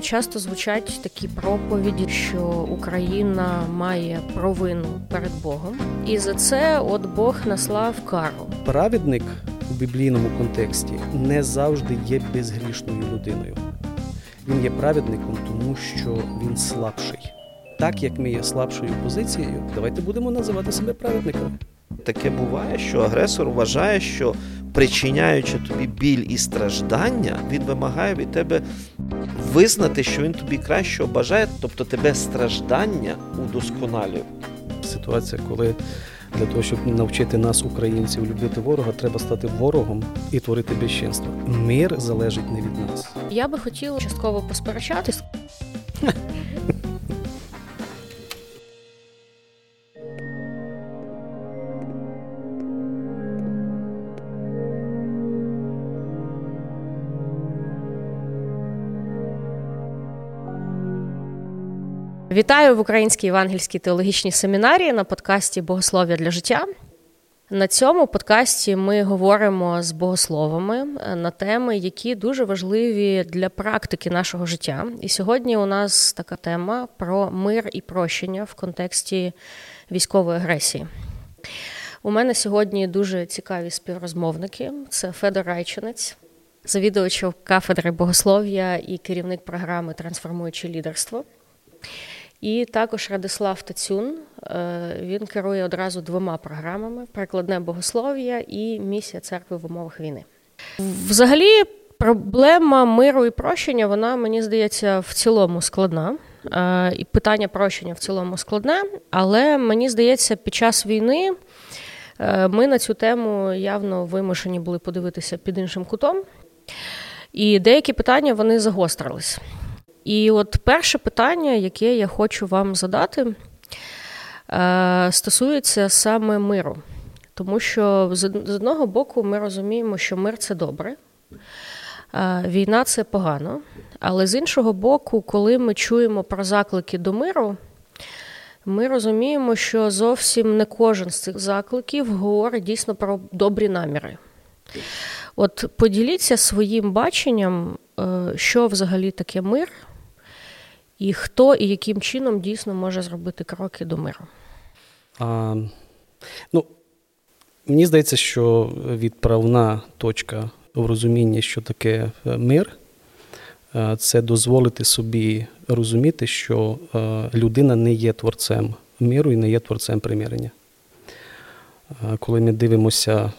часто звучать такі проповіді, що Україна має провину перед Богом, і за це от Бог наслав кару. Праведник у біблійному контексті не завжди є безгрішною людиною. Він є праведником, тому що він слабший. Так як ми є слабшою позицією, давайте будемо називати себе праведниками. Таке буває, що агресор вважає, що причиняючи тобі біль і страждання, він вимагає від тебе визнати, що він тобі кращого бажає, тобто тебе страждання удосконалює. Ситуація, коли для того, щоб навчити нас, українців, любити ворога, треба стати ворогом і творити безчинство. Мир залежить не від нас. Я би хотіла частково посперечатись. Вітаю в Українській євангельській теологічній семінарії на подкасті Богослов'я для життя. На цьому подкасті ми говоримо з богословами на теми, які дуже важливі для практики нашого життя. І сьогодні у нас така тема про мир і прощення в контексті військової агресії. У мене сьогодні дуже цікаві співрозмовники. Це Федор Райчинець, завідувач кафедри богослов'я і керівник програми Трансформуюче лідерство. І також Радислав Тацюн. Е, він керує одразу двома програмами: прикладне богослов'я і місія церкви в умовах війни. Взагалі, проблема миру і прощення, вона, мені здається, в цілому складна. Е, і питання прощення в цілому складне, але мені здається, під час війни е, ми на цю тему явно вимушені були подивитися під іншим кутом. І деякі питання вони загострились. І от перше питання, яке я хочу вам задати, е, стосується саме миру. Тому що з одного боку ми розуміємо, що мир це добре, е, війна це погано. Але з іншого боку, коли ми чуємо про заклики до миру, ми розуміємо, що зовсім не кожен з цих закликів говорить дійсно про добрі наміри. От поділіться своїм баченням, е, що взагалі таке мир, і хто і яким чином дійсно може зробити кроки до миру? А, Ну, Мені здається, що відправна точка в розумінні, що таке е, мир, е, це дозволити собі розуміти, що е, людина не є творцем миру і не є творцем примирення. Коли ми дивимося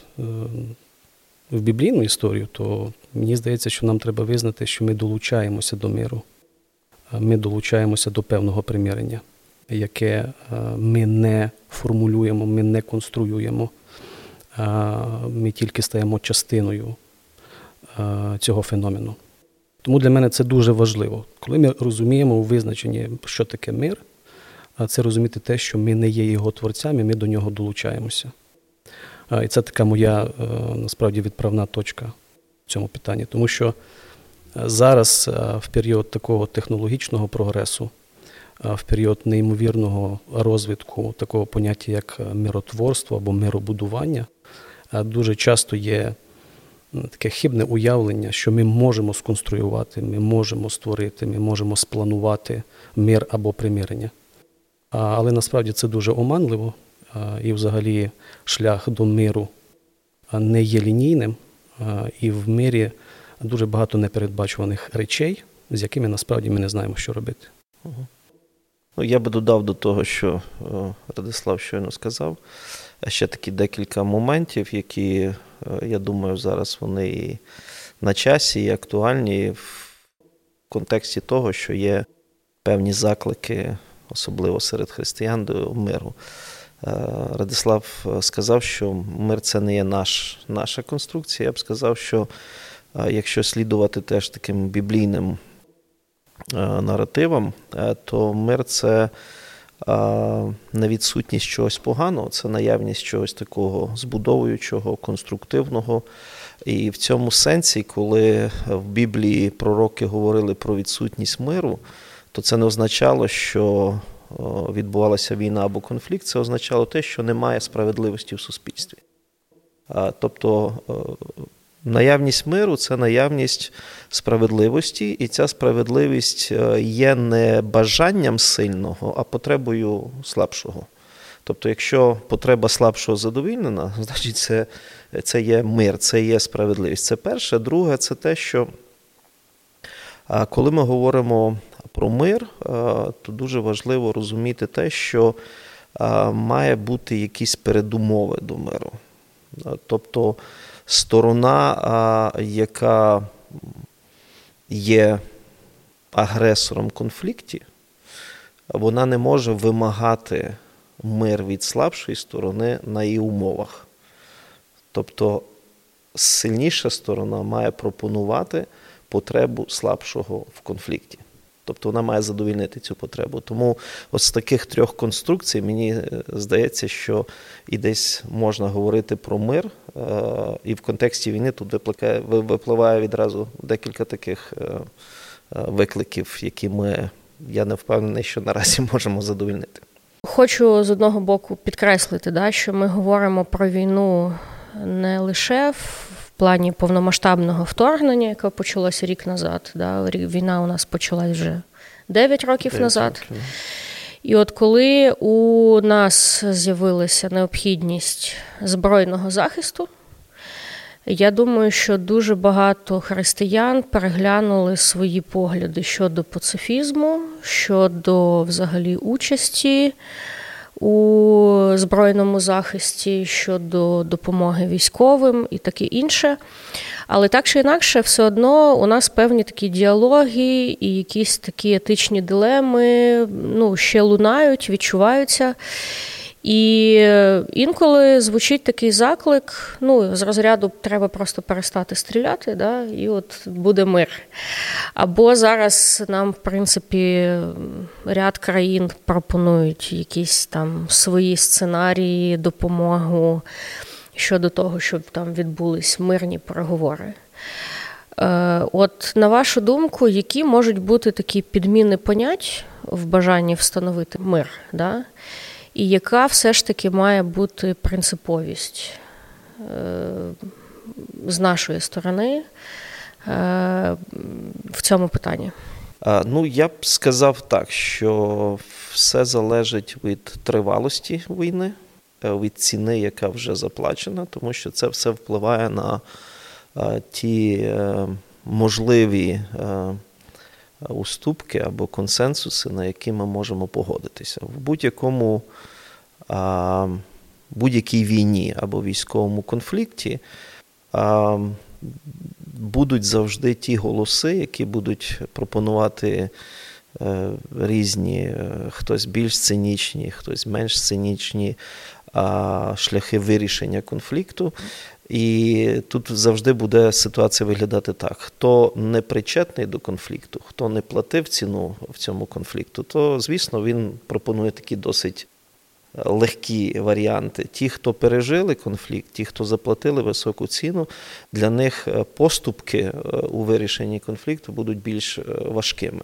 в біблійну історію, то мені здається, що нам треба визнати, що ми долучаємося до миру ми долучаємося до певного примирення, яке е, ми не формулюємо, ми не конструюємо, ми тільки стаємо частиною е, цього феномену. Тому для мене це дуже важливо. Коли ми розуміємо у визначенні, що таке мир, це розуміти те, що ми не є його творцями, ми до нього долучаємося. І це така моя е, насправді відправна точка в цьому питанні. Тому що Зараз е, в період такого технологічного прогресу, е, в період неймовірного розвитку такого поняття, як миротворство або миробудування, е, дуже часто є таке хибне уявлення, що ми можемо сконструювати, ми можемо створити, ми можемо спланувати мир або примирення. Але насправді це дуже оманливо, і взагалі шлях до миру не є лінійним, і в мирі дуже багато непередбачуваних речей, з якими насправді ми не знаємо, що робити. Ну, Я би додав до того, що Радислав щойно сказав. Ще такі декілька моментів, які, е, я думаю, зараз вони і на часі, і актуальні в контексті того, що є певні заклики, особливо серед християн, до миру. Е, Радислав сказав, що мир це не є наш, наша конструкція. Я б сказав, що якщо слідувати теж таким біблійним наративам, е, то мир це не відсутність чогось поганого, це наявність чогось такого збудовуючого, конструктивного. І в цьому сенсі, коли в Біблії пророки говорили про відсутність миру, то це не означало, що відбувалася війна або конфлікт, це означало те, що немає справедливості в суспільстві. Тобто Наявність миру це наявність справедливості, і ця справедливість е, є не бажанням сильного, а потребою слабшого. Тобто, якщо потреба слабшого задовільнена, значить це це є мир, це є справедливість. Це перше. Друге, це те, що коли ми говоримо про мир, то дуже важливо розуміти те, що має бути якісь передумови до миру. Тобто сторона, яка є агресором конфлікті, вона не може вимагати мир від слабшої сторони на її умовах. Тобто сильніша сторона має пропонувати потребу слабшого в конфлікті. Тобто вона має задовільнити цю потребу. Тому ось з таких трьох конструкцій мені е, здається, що і десь можна говорити про мир, е, і в контексті війни тут випливає відразу декілька таких е, викликів, які ми, я не впевнений, що наразі можемо задовільнити. Хочу з одного боку підкреслити, да, що ми говоримо про війну не лише в плані повномасштабного вторгнення, яке почалося рік назад. Да, Війна у нас почалась вже 9 років 9 назад. Років. І от коли у нас з'явилася необхідність збройного захисту, я думаю, що дуже багато християн переглянули свої погляди щодо пацифізму, щодо взагалі участі у збройному захисті щодо допомоги військовим і таке інше. Але так чи інакше, все одно у нас певні такі діалоги і якісь такі етичні дилеми ну, ще лунають, відчуваються. І інколи звучить такий заклик: ну, з розряду треба просто перестати стріляти, да, і от буде мир. Або зараз нам, в принципі, ряд країн пропонують якісь там свої сценарії, допомогу щодо того, щоб там відбулись мирні переговори. Е, от, на вашу думку, які можуть бути такі підміни понять в бажанні встановити мир? Да? І яка все ж таки має бути принциповість е, з нашої сторони е, в цьому питанні? Ну, я б сказав так, що все залежить від тривалості війни, е, від ціни, яка вже заплачена, тому що це все впливає на ті можливі уступки або консенсуси, на які ми можемо погодитися. В будь-якому будь-якій війні або військовому конфлікті будуть завжди ті голоси, які будуть пропонувати е, різні, е, хтось більш цинічні, хтось менш цинічні шляхи вирішення конфлікту. І тут завжди буде ситуація виглядати так: хто не причетний до конфлікту, хто не платив ціну в цьому конфлікту, то звісно він пропонує такі досить легкі варіанти. Ті, хто пережили конфлікт, ті, хто заплатили високу ціну, для них е, поступки е, у вирішенні конфлікту будуть більш е, важкими.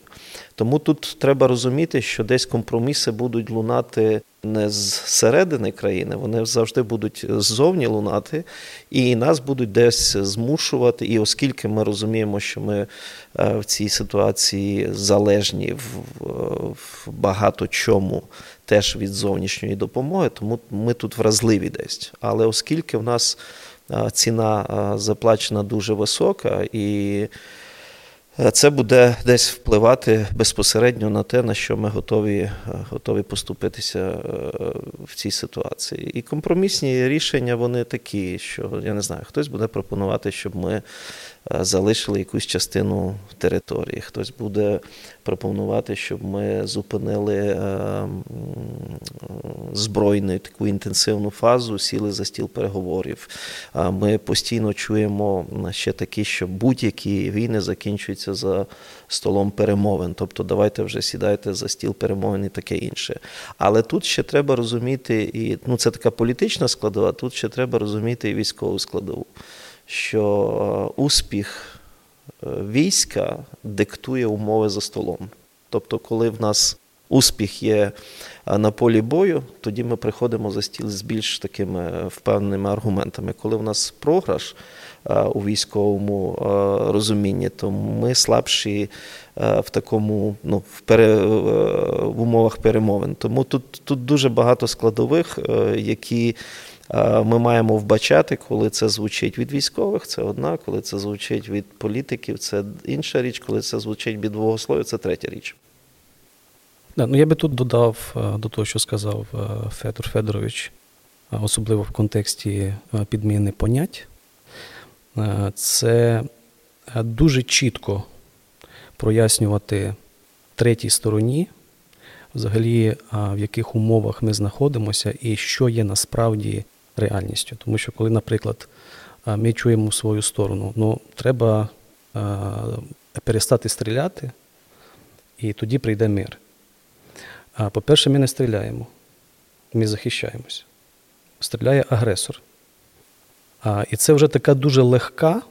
Тому тут треба розуміти, що десь компроміси будуть лунати не з середини країни, вони завжди будуть ззовні лунати, і нас будуть десь змушувати. І оскільки ми розуміємо, що ми в цій ситуації залежні в багато чому теж від зовнішньої допомоги, тому ми тут вразливі десь. Але оскільки в нас ціна заплачена дуже висока і Е, це буде десь впливати безпосередньо на те, на що ми готові е, готові поступитися е, в цій ситуації. І компромісні рішення вони такі, що я не знаю, хтось буде пропонувати, щоб ми залишили якусь частину території, хтось буде пропонувати, щоб ми зупинили збройну таку інтенсивну фазу, сіли за стіл переговорів. Ми постійно чуємо ще такі, що будь-які війни закінчуються за столом перемовин. Тобто, давайте вже сідайте за стіл перемовин і таке інше. Але тут ще треба розуміти, і ну це така політична складова, тут ще треба розуміти і військову складову, що успіх. Е, війська диктує умови за столом. Тобто, коли в нас успіх є на полі бою, тоді ми приходимо за стіл з більш такими впевненими аргументами. Коли в нас програш, у військовому розумінні, то ми слабші в такому ну, в, пере, в умовах перемовин. Тому тут, тут дуже багато складових, які. Ми маємо вбачати, коли це звучить від військових, це одна, коли це звучить від політиків, це інша річ, коли це звучить від богословів, це третя річ. Ну Я би тут додав до того, що сказав Федор Федорович, особливо в контексті підміни понять. Це дуже чітко прояснювати третій стороні, взагалі, в яких умовах ми знаходимося і що є насправді реальністю. Тому що, коли, наприклад, ми чуємо свою сторону, ну, треба перестати стріляти, і тоді прийде мир. По-перше, ми не стріляємо, ми захищаємося. Стріляє агресор. І це вже така дуже легка,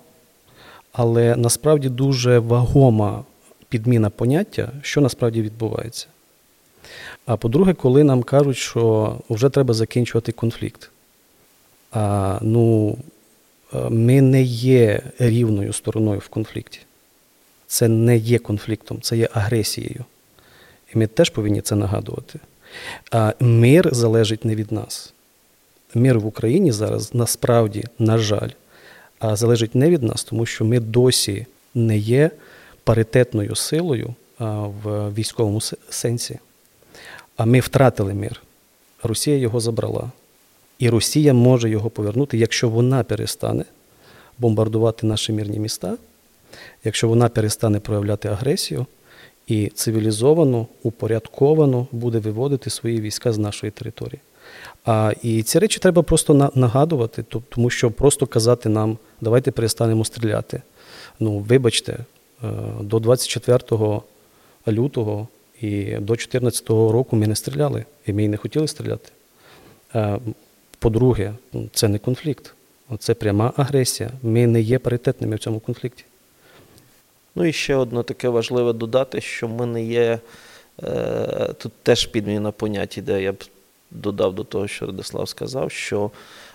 але насправді дуже вагома підміна поняття, що насправді відбувається. А по-друге, коли нам кажуть, що вже треба закінчувати конфлікт. Ну, Ми не є рівною стороною в конфлікті. Це не є конфліктом, це є агресією. І ми теж повинні це нагадувати. А мир залежить не від нас. Мир в Україні зараз насправді, на жаль, залежить не від нас, тому що ми досі не є паритетною силою в військовому сенсі. А ми втратили мир. Росія його забрала. І Росія може його повернути, якщо вона перестане бомбардувати наші мирні міста, якщо вона перестане проявляти агресію і цивілізовано, упорядковано буде виводити свої війська з нашої території. А, І ці речі треба просто нагадувати, тому що просто казати нам, давайте перестанемо стріляти. Ну, вибачте, е, до 24 лютого і до 2014 року ми не стріляли, і ми і не хотіли стріляти. По-друге, ну, це не конфлікт, це пряма агресія. Ми не є паритетними в цьому конфлікті. Ну і ще одне таке важливе додати, що ми не є. Е, тут теж підміна понять іде, я б додав до того, що Радислав сказав, що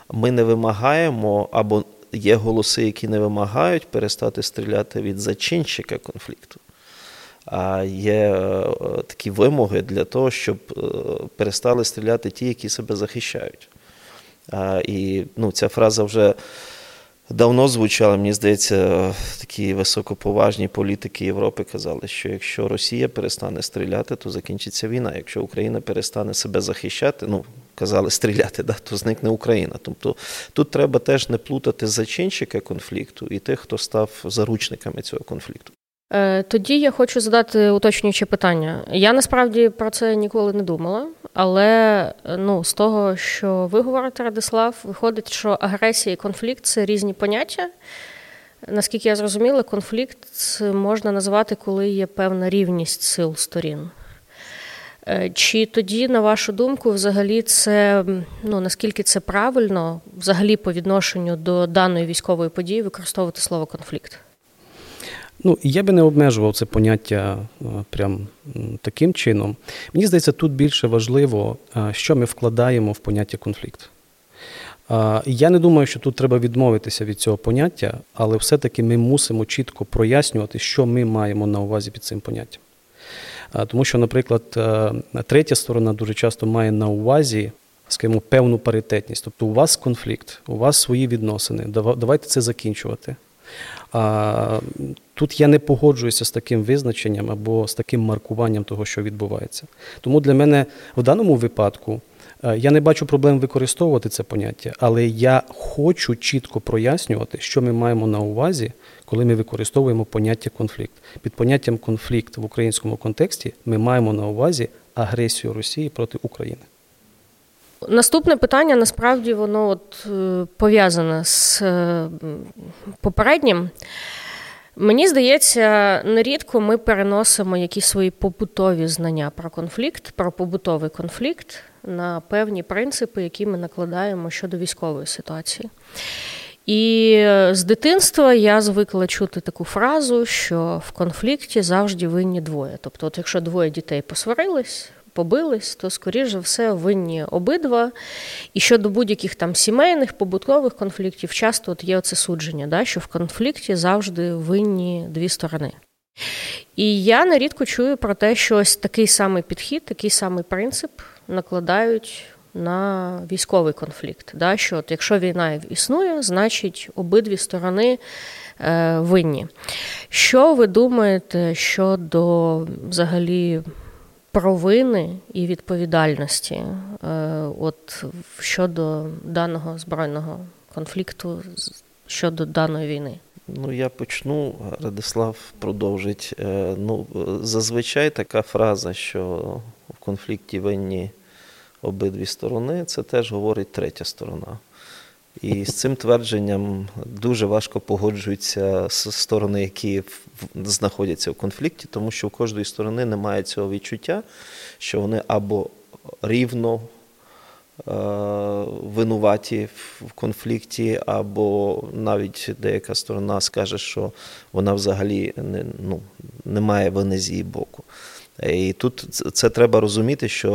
ми не вимагаємо, або є голоси, які не вимагають перестати стріляти від зачинщика конфлікту. А є е, такі вимоги для того, щоб е, перестали стріляти ті, які себе захищають. І ну, ця фраза вже давно звучала, мені здається, такі високоповажні політики Європи казали, що якщо Росія перестане стріляти, то закінчиться війна. Якщо Україна перестане себе захищати, ну казали стріляти, да, то зникне Україна. Тобто тут треба теж не плутати зачинщика конфлікту і тих, хто став заручниками цього конфлікту. Е, тоді я хочу задати уточнююче питання. Я насправді про це ніколи не думала, але ну, з того, що ви говорите, Радислав, виходить, що агресія і конфлікт це різні поняття. Наскільки я зрозуміла, конфлікт можна назвати, коли є певна рівність сил сторін. Е, чи тоді, на вашу думку, взагалі це ну наскільки це правильно, взагалі по відношенню до даної військової події використовувати слово конфлікт? Ну, я би не обмежував це поняття е, прям таким чином. Мені здається, тут більше важливо, е, що ми вкладаємо в поняття конфлікт. Я не думаю, що тут треба відмовитися від цього поняття, але все-таки ми мусимо чітко прояснювати, що ми маємо на увазі під цим поняттям. Тому що, наприклад, е, третя сторона дуже часто має на увазі, скажімо, певну паритетність. Тобто у вас конфлікт, у вас свої відносини, давайте це закінчувати. Тут я не погоджуюся з таким визначенням або з таким маркуванням того, що відбувається. Тому для мене в даному випадку е, я не бачу проблем використовувати це поняття, але я хочу чітко прояснювати, що ми маємо на увазі, коли ми використовуємо поняття конфлікт. Під поняттям конфлікт в українському контексті ми маємо на увазі агресію Росії проти України. Наступне питання насправді воно от е, пов'язане з е, попереднім. Мені здається, нерідко ми переносимо якісь свої побутові знання про конфлікт, про побутовий конфлікт на певні принципи, які ми накладаємо щодо військової ситуації. І з дитинства я звикла чути таку фразу, що в конфлікті завжди винні двоє. Тобто, от якщо двоє дітей посварились, побились, то, скоріш за все, винні обидва. І щодо будь-яких там сімейних, побутових конфліктів, часто от є оце судження, да, що в конфлікті завжди винні дві сторони. І я нерідко чую про те, що ось такий самий підхід, такий самий принцип накладають на військовий конфлікт. Да, Що от якщо війна існує, значить обидві сторони е, винні. Що ви думаєте щодо взагалі провини і відповідальності е, от щодо даного збройного конфлікту, щодо даної війни? Ну, я почну, Радислав продовжить. Е, ну, Зазвичай така фраза, що в конфлікті винні обидві сторони, це теж говорить третя сторона. І з цим твердженням дуже важко погоджуються з сторони, які знаходяться в конфлікті, тому що у кожної сторони немає цього відчуття, що вони або рівно е, винуваті в конфлікті, або навіть деяка сторона скаже, що вона взагалі не, ну, не має вини з її боку. І тут це треба розуміти, що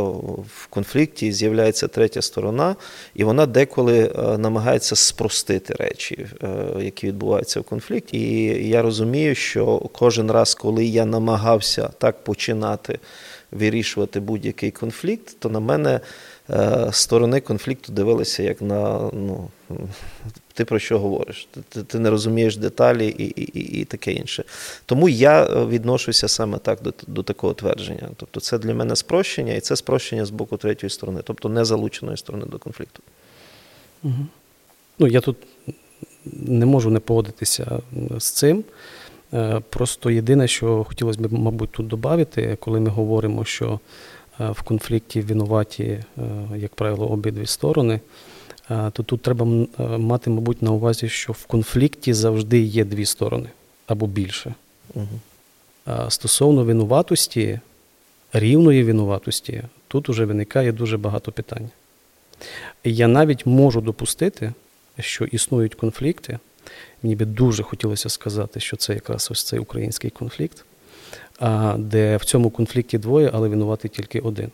в конфлікті з'являється третя сторона, і вона деколи е, намагається спростити речі, е, які відбуваються в конфлікті. І я розумію, що кожен раз, коли я намагався так починати вирішувати будь-який конфлікт, то на мене е, сторони конфлікту дивилися як на ну, ти про що говориш? Ти ти не розумієш деталі і і, і таке інше. Тому я е, відношуся саме так до до такого твердження. Тобто, це для мене спрощення, і це спрощення з боку третьої сторони, тобто не залученої сторони до конфлікту. Угу. Ну, я тут не можу не погодитися з цим. Е, просто єдине, що хотілося б, мабуть, тут додати, коли ми говоримо, що е, в конфлікті винуваті, як правило, обидві сторони то тут треба е, мати, мабуть, на увазі, що в конфлікті завжди є дві сторони або більше. Угу. Стосовно винуватості, рівної винуватості, тут уже виникає дуже багато питань. Я навіть можу допустити, що існують конфлікти. Мені би дуже хотілося сказати, що це якраз ось цей український конфлікт, де в цьому конфлікті двоє, але винуватий тільки один.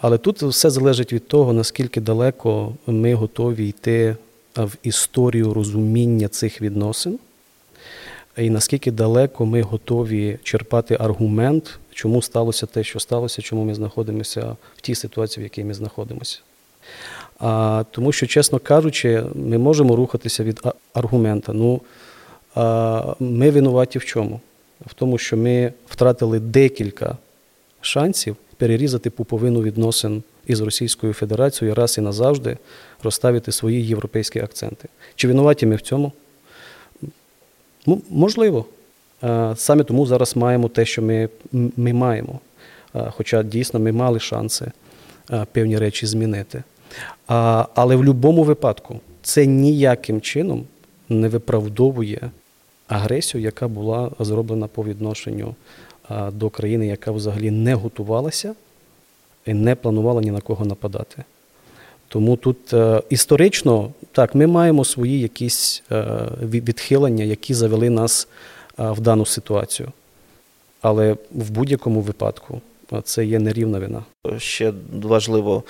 Але тут все залежить від того, наскільки далеко ми готові йти в історію розуміння цих відносин, і наскільки далеко ми готові черпати аргумент, чому сталося те, що сталося, чому ми знаходимося в тій ситуації, в якій ми знаходимося. А, Тому що, чесно кажучи, ми можемо рухатися від аргумента. Ну, а, Ми винуваті в чому? В тому, що ми втратили декілька шансів перерізати пуповину відносин із Російською Федерацією раз і назавжди розставити свої європейські акценти. Чи винуваті ми в цьому? Можливо. Саме тому зараз маємо те, що ми, ми маємо. Хоча дійсно ми мали шанси певні речі змінити. Але в будь-якому випадку це ніяким чином не виправдовує агресію, яка була зроблена по відношенню до країни, яка взагалі не готувалася і не планувала ні на кого нападати. Тому тут е, історично так, ми маємо свої якісь е, відхилення, які завели нас е, в дану ситуацію. Але в будь-якому випадку це є нерівна вина. Ще важливо,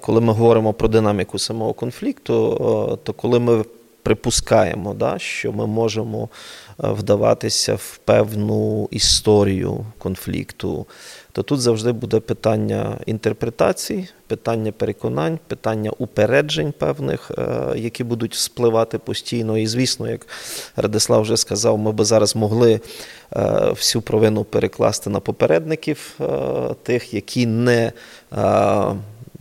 коли ми говоримо про динаміку самого конфлікту, то коли ми припускаємо, да, що ми можемо е, вдаватися в певну історію конфлікту, то тут завжди буде питання інтерпретацій, питання переконань, питання упереджень певних, е, які будуть спливати постійно. І, звісно, як Радислав вже сказав, ми би зараз могли е, всю провину перекласти на попередників тих, які не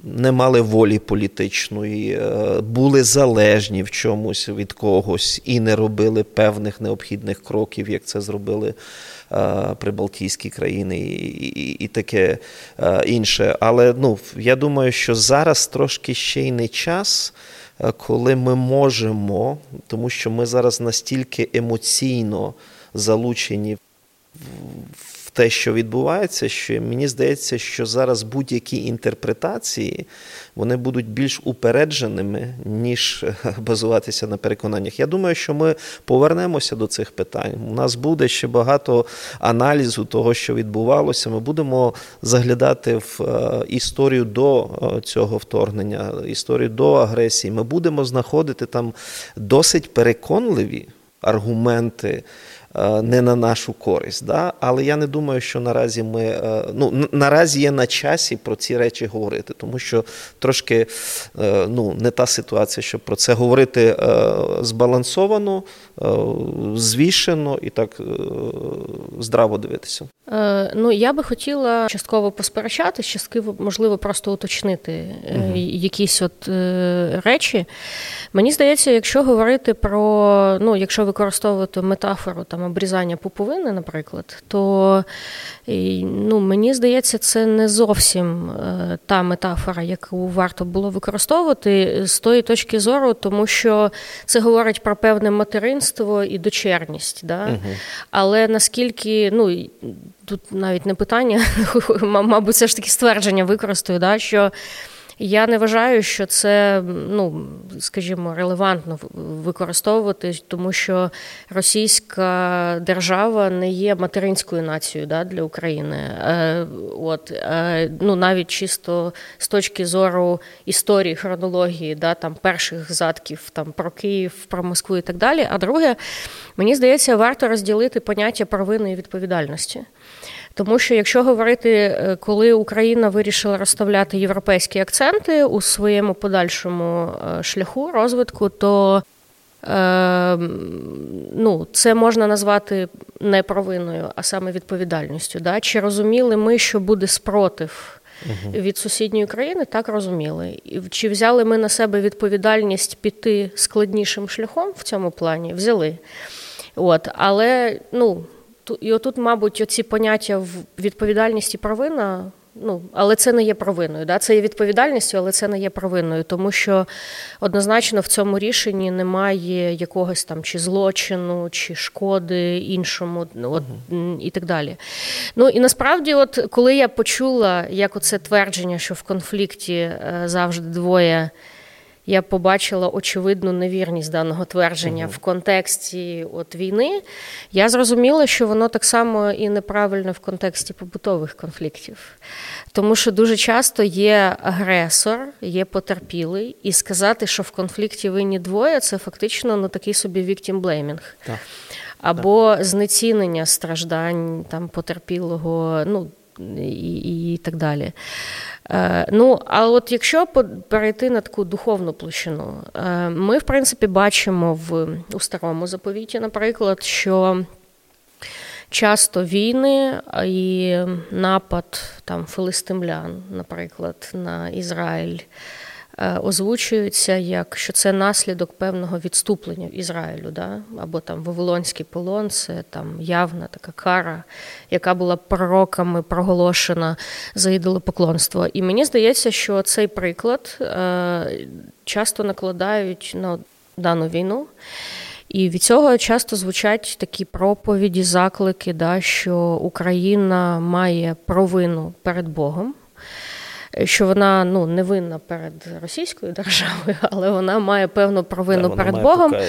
не мали волі політичної, е, були залежні в чомусь від когось і не робили певних необхідних кроків, як це зробили е, прибалтійські країни і, і, і таке е, інше. Але ну, я думаю, що зараз трошки ще й не час. Коли ми можемо, тому що ми зараз настільки емоційно залучені в те, що відбувається, що мені здається, що зараз будь-які інтерпретації вони будуть більш упередженими, ніж базуватися на переконаннях. Я думаю, що ми повернемося до цих питань. У нас буде ще багато аналізу того, що відбувалося. Ми будемо заглядати в е, історію до е, цього вторгнення, історію до агресії. Ми будемо знаходити там досить переконливі аргументи. Е, не на нашу користь. Да? Але я не думаю, що наразі ми е, ну наразі є на часі про ці речі говорити, тому що трошки е, ну, не та ситуація, щоб про це говорити збалансовано, звішено і так здраво дивитися. Ну я би хотіла частково посперечати, частково можливо просто уточнити угу. якісь от речі. Мені здається, якщо говорити про ну, якщо використовувати метафору там обрізання пуповини, наприклад, то ну, мені здається, це не зовсім е, та метафора, яку варто було використовувати з тої точки зору, тому що це говорить про певне материнство і дочерність. Да? Угу. Але наскільки, ну тут навіть не питання, мабуть, це ж таки ствердження використаю, да, що. Я не вважаю, що це, ну скажімо, релевантно використовувати, тому що російська держава не є материнською нацією да, для України. Е, от е, ну навіть чисто з точки зору історії, хронології, да, там перших задків там про Київ, про Москву і так далі. А друге, мені здається, варто розділити поняття провини і відповідальності. Тому що, якщо говорити, е, коли Україна вирішила розставляти європейські акценти у своєму подальшому е, шляху розвитку, то е, ну, це можна назвати не провиною, а саме відповідальністю. Да? Чи розуміли ми, що буде спротив? Від сусідньої країни так розуміли. Чи взяли ми на себе відповідальність піти складнішим шляхом в цьому плані? Взяли. От, Але ну, і отут, мабуть, оці поняття в відповідальність і провина. Ну, але це не є провиною. Да? Це є відповідальністю, але це не є провиною, тому що однозначно в цьому рішенні немає якогось там чи злочину, чи шкоди іншому, ну, от, і так далі. Ну і насправді, от коли я почула, як оце твердження, що в конфлікті е, завжди двоє я побачила очевидну невірність даного твердження uh в контексті от війни, я зрозуміла, що воно так само і неправильне в контексті побутових конфліктів. Тому що дуже часто є агресор, є потерпілий, і сказати, що в конфлікті винні двоє, це фактично ну, такий собі victim blaming. Так. Або так. знецінення страждань там потерпілого, ну і, і так далі. Е, ну, а от якщо перейти на таку духовну площину, е, ми, в принципі, бачимо в у старому заповіті, наприклад, що часто війни і напад там филистимлян, наприклад, на Ізраїль. Е, озвучуються як що це наслідок певного відступлення Ізраїлю, да? або там Вавилонський полон, це там явна така кара, яка була пророками проголошена за ідолопоклонство. І мені здається, що цей приклад е, часто накладають на дану війну. І від цього часто звучать такі проповіді, заклики, да, що Україна має провину перед Богом що вона ну не винна перед російською державою, але вона має певну провину да, перед Богом. Да.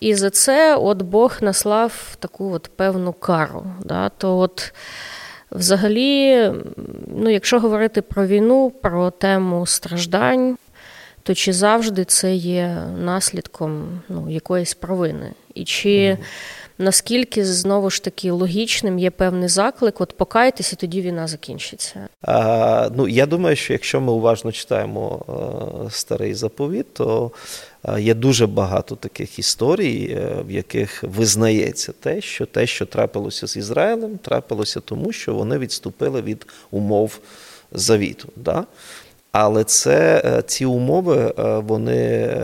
І за це от Бог наслав таку от певну кару. Да? То от взагалі, ну, якщо говорити про війну, про тему страждань, то чи завжди це є наслідком ну, якоїсь провини? І чи наскільки знову ж таки логічним є певний заклик, от покайтеся, тоді війна закінчиться. А, Ну я думаю, що якщо ми уважно читаємо а, старий заповіт, то Є дуже багато таких історій, е, в яких визнається те, що те, що трапилося з Ізраїлем, трапилося тому, що вони відступили від умов завіту. Да? Але це е, ці умови е, вони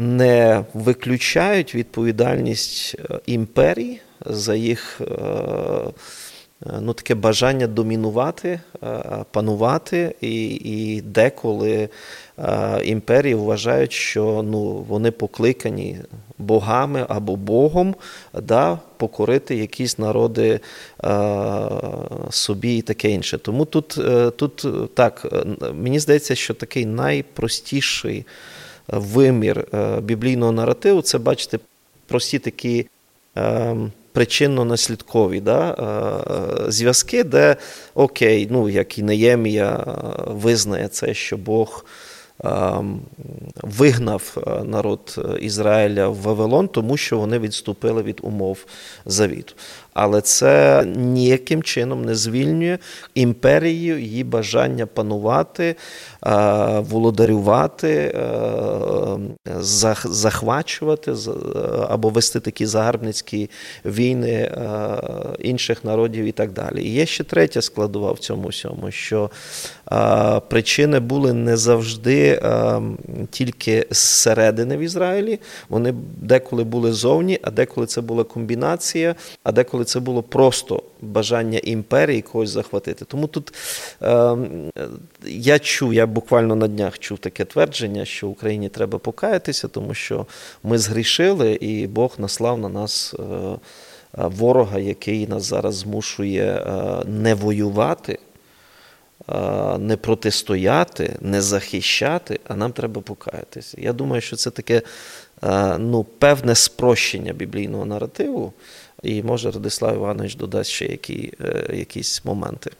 не виключають відповідальність е, імперій за їх е, ну, таке бажання домінувати, панувати, і і деколи імперії вважають, що ну, вони покликані богами або Богом да, покорити якісь народи собі і таке інше. Тому тут, е, тут так, мені здається, що такий найпростіший вимір е, біблійного наративу це бачите прості такі. Ем, причинно-наслідкові да, е, зв'язки, де окей, ну як і Неємія визнає це, що Бог вигнав е, народ Ізраїля в Вавилон, тому що вони відступили від умов завіту але це ніяким чином не звільнює імперію її бажання панувати, е, володарювати, е, захвачувати або вести такі загарбницькі війни е, інших народів і так далі. І є ще третя складова в цьому всьому, що причини були не завжди тільки зсередини в Ізраїлі, вони деколи були зовні, а деколи це була комбінація, а деколи це було просто бажання імперії когось захватити. Тому тут е, я чув, я буквально на днях чув таке твердження, що Україні треба покаятися, тому що ми згрішили, і Бог наслав на нас е, ворога, який нас зараз змушує е, не воювати. Е, не протистояти, не захищати, а нам треба покаятися. Я думаю, що це таке е, ну, певне спрощення біблійного наративу, і може Радислав Іванович додасть ще які, е, якісь моменти.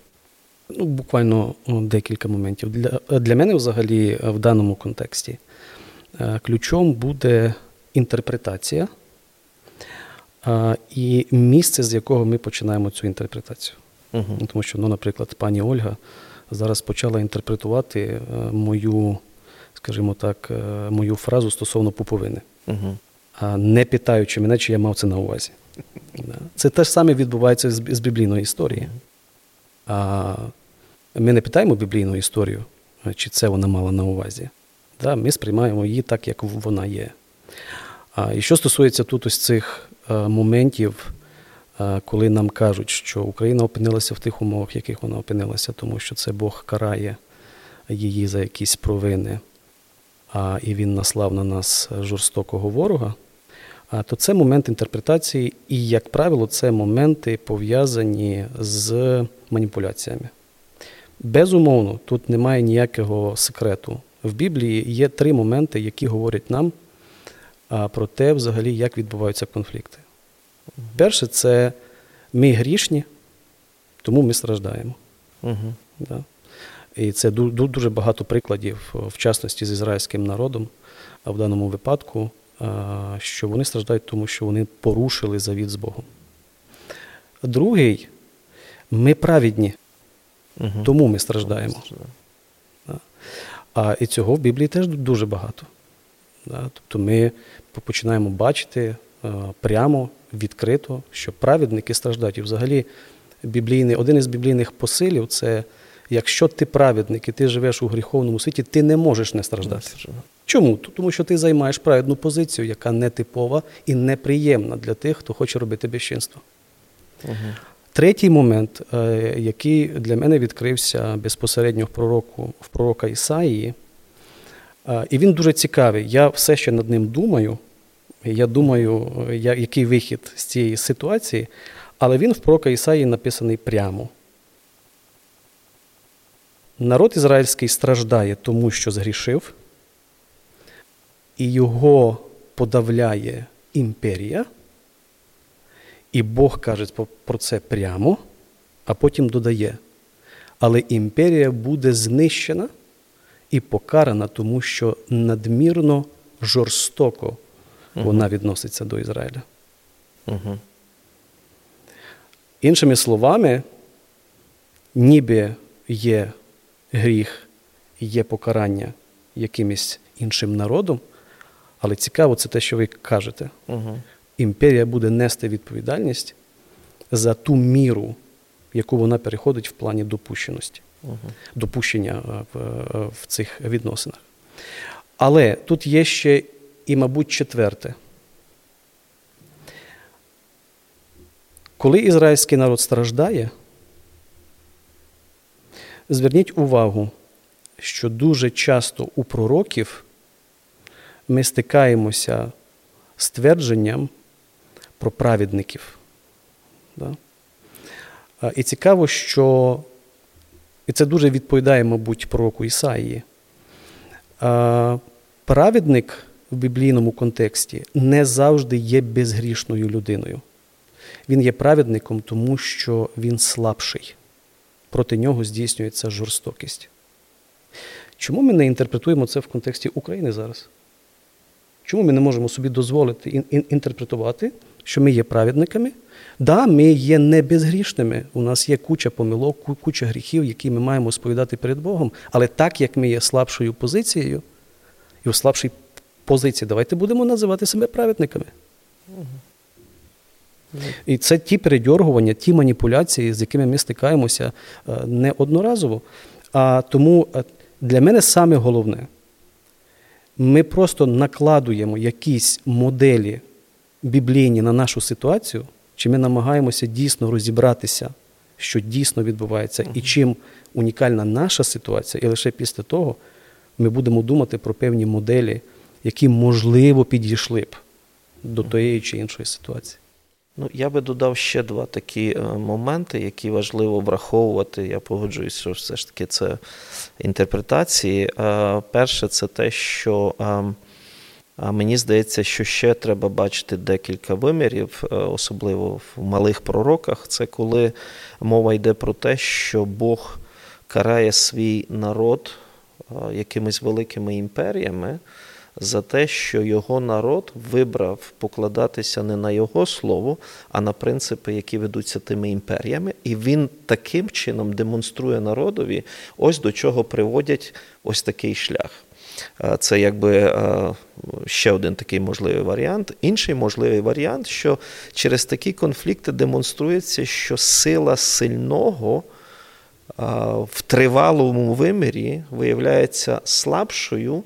Ну, Буквально декілька моментів. Для, для мене взагалі в даному контексті ключом буде інтерпретація і місце, з якого ми починаємо цю інтерпретацію. Угу. Тому що, ну, наприклад, пані Ольга зараз почала інтерпретувати е, мою, скажімо так, е, мою фразу стосовно пуповини, угу. не питаючи мене, чи я мав це на увазі. Це те ж саме відбувається з біблійної історії. А Ми не питаємо біблійну історію, чи це вона мала на увазі. Ми сприймаємо її так, як вона є. І що стосується тут ось цих е, моментів коли нам кажуть, що Україна опинилася в тих умовах, в яких вона опинилася, тому що це Бог карає її за якісь провини, а і він наслав на нас жорстокого ворога, то це момент інтерпретації, і, як правило, це моменти пов'язані з маніпуляціями. Безумовно, тут немає ніякого секрету. В Біблії є три моменти, які говорять нам про те, взагалі, як відбуваються конфлікти. Перше, це ми грішні, тому ми страждаємо. Угу. Да. І це дуже багато прикладів, в частності з ізраїльським народом, а в даному випадку, що вони страждають, тому що вони порушили завіт з Богом. Другий, ми праведні, угу. тому ми страждаємо. А і цього в Біблії теж дуже багато. Тобто ми починаємо бачити прямо відкрито, що праведники страждають. І взагалі біблійний, один із біблійних посилів це якщо ти праведник і ти живеш у гріховному світі, ти не можеш не страждати. Чому? Тому що ти займаєш праведну позицію, яка не типова і неприємна для тих, хто хоче робити безчинство. Угу. Третій момент, е, який для мене відкрився безпосередньо в пророку, в пророка Ісаїї, е, і він дуже цікавий. Я все ще над ним думаю. Я думаю, який вихід з цієї ситуації, але він в пророка Ісаї написаний прямо. Народ ізраїльський страждає тому, що згрішив, і його подавляє імперія. І Бог каже про це прямо, а потім додає. Але імперія буде знищена і покарана, тому що надмірно жорстоко вона відноситься до Ізраїля. Угу. Іншими словами, ніби є гріх, є покарання якимось іншим народом, але цікаво це те, що ви кажете. Угу. Імперія буде нести відповідальність за ту міру, яку вона переходить в плані допущеності, угу. допущення в, в цих відносинах. Але тут є ще і, мабуть, четверте. Коли ізраїльський народ страждає, Зверніть увагу, що дуже часто у пророків ми стикаємося з твердженням про праведників. І цікаво, що і це дуже відповідає, мабуть, пророку Ісаїї. Праведник в біблійному контексті не завжди є безгрішною людиною. Він є праведником, тому що він слабший. Проти нього здійснюється жорстокість. Чому ми не інтерпретуємо це в контексті України зараз? Чому ми не можемо собі дозволити інтерпретувати, що ми є праведниками? Да, ми є не безгрішними. У нас є куча помилок, куча гріхів, які ми маємо сповідати перед Богом. Але так як ми є слабшою позицією, і у слабшій позиції, давайте будемо називати себе праведниками. І це ті передьоргування, ті маніпуляції, з якими ми стикаємося е, неодноразово. А тому е, для мене саме головне, ми просто накладуємо якісь моделі біблійні на нашу ситуацію, чи ми намагаємося дійсно розібратися, що дійсно відбувається, і чим унікальна наша ситуація, і лише після того ми будемо думати про певні моделі, які можливо підійшли б до тієї чи іншої ситуації. Ну, я би додав ще два такі е, моменти, які важливо враховувати. Я погоджуюсь, що все ж таки це інтерпретації. Е, перше, це те, що е, мені здається, що ще треба бачити декілька вимірів, особливо в малих пророках. Це коли мова йде про те, що Бог карає свій народ якимись великими імперіями за те, що його народ вибрав покладатися не на його слово, а на принципи, які ведуться тими імперіями, і він таким чином демонструє народові, ось до чого приводять ось такий шлях. Це якби ще один такий можливий варіант. Інший можливий варіант, що через такі конфлікти демонструється, що сила сильного в тривалому вимірі виявляється слабшою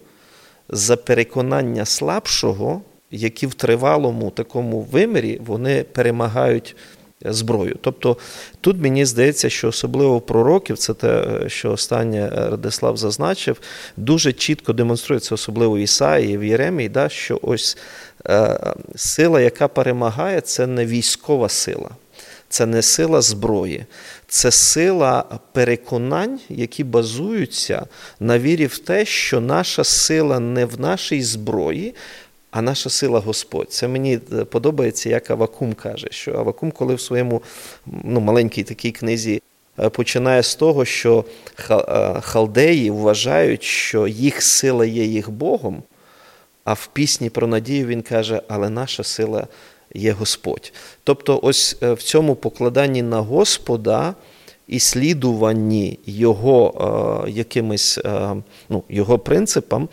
за переконання слабшого, які в тривалому такому вимірі вони перемагають зброю. Тобто тут мені здається, що особливо пророків, це те, що останнє Радислав зазначив, дуже чітко демонструється, особливо Ісаї, в Єремії, да, що ось е, сила, яка перемагає, це не військова сила. Це не сила зброї, це сила переконань, які базуються на вірі в те, що наша сила не в нашій зброї, а наша сила Господь. Це мені е, подобається, як Авакум каже, що Авакум, коли в своєму ну, маленькій такій книзі е, починає з того, що е, халдеї вважають, що їх сила є їх Богом, а в пісні про надію він каже, але наша сила є Господь. Тобто, ось в цьому покладанні на Господа і слідуванні його якимось ну, його принципам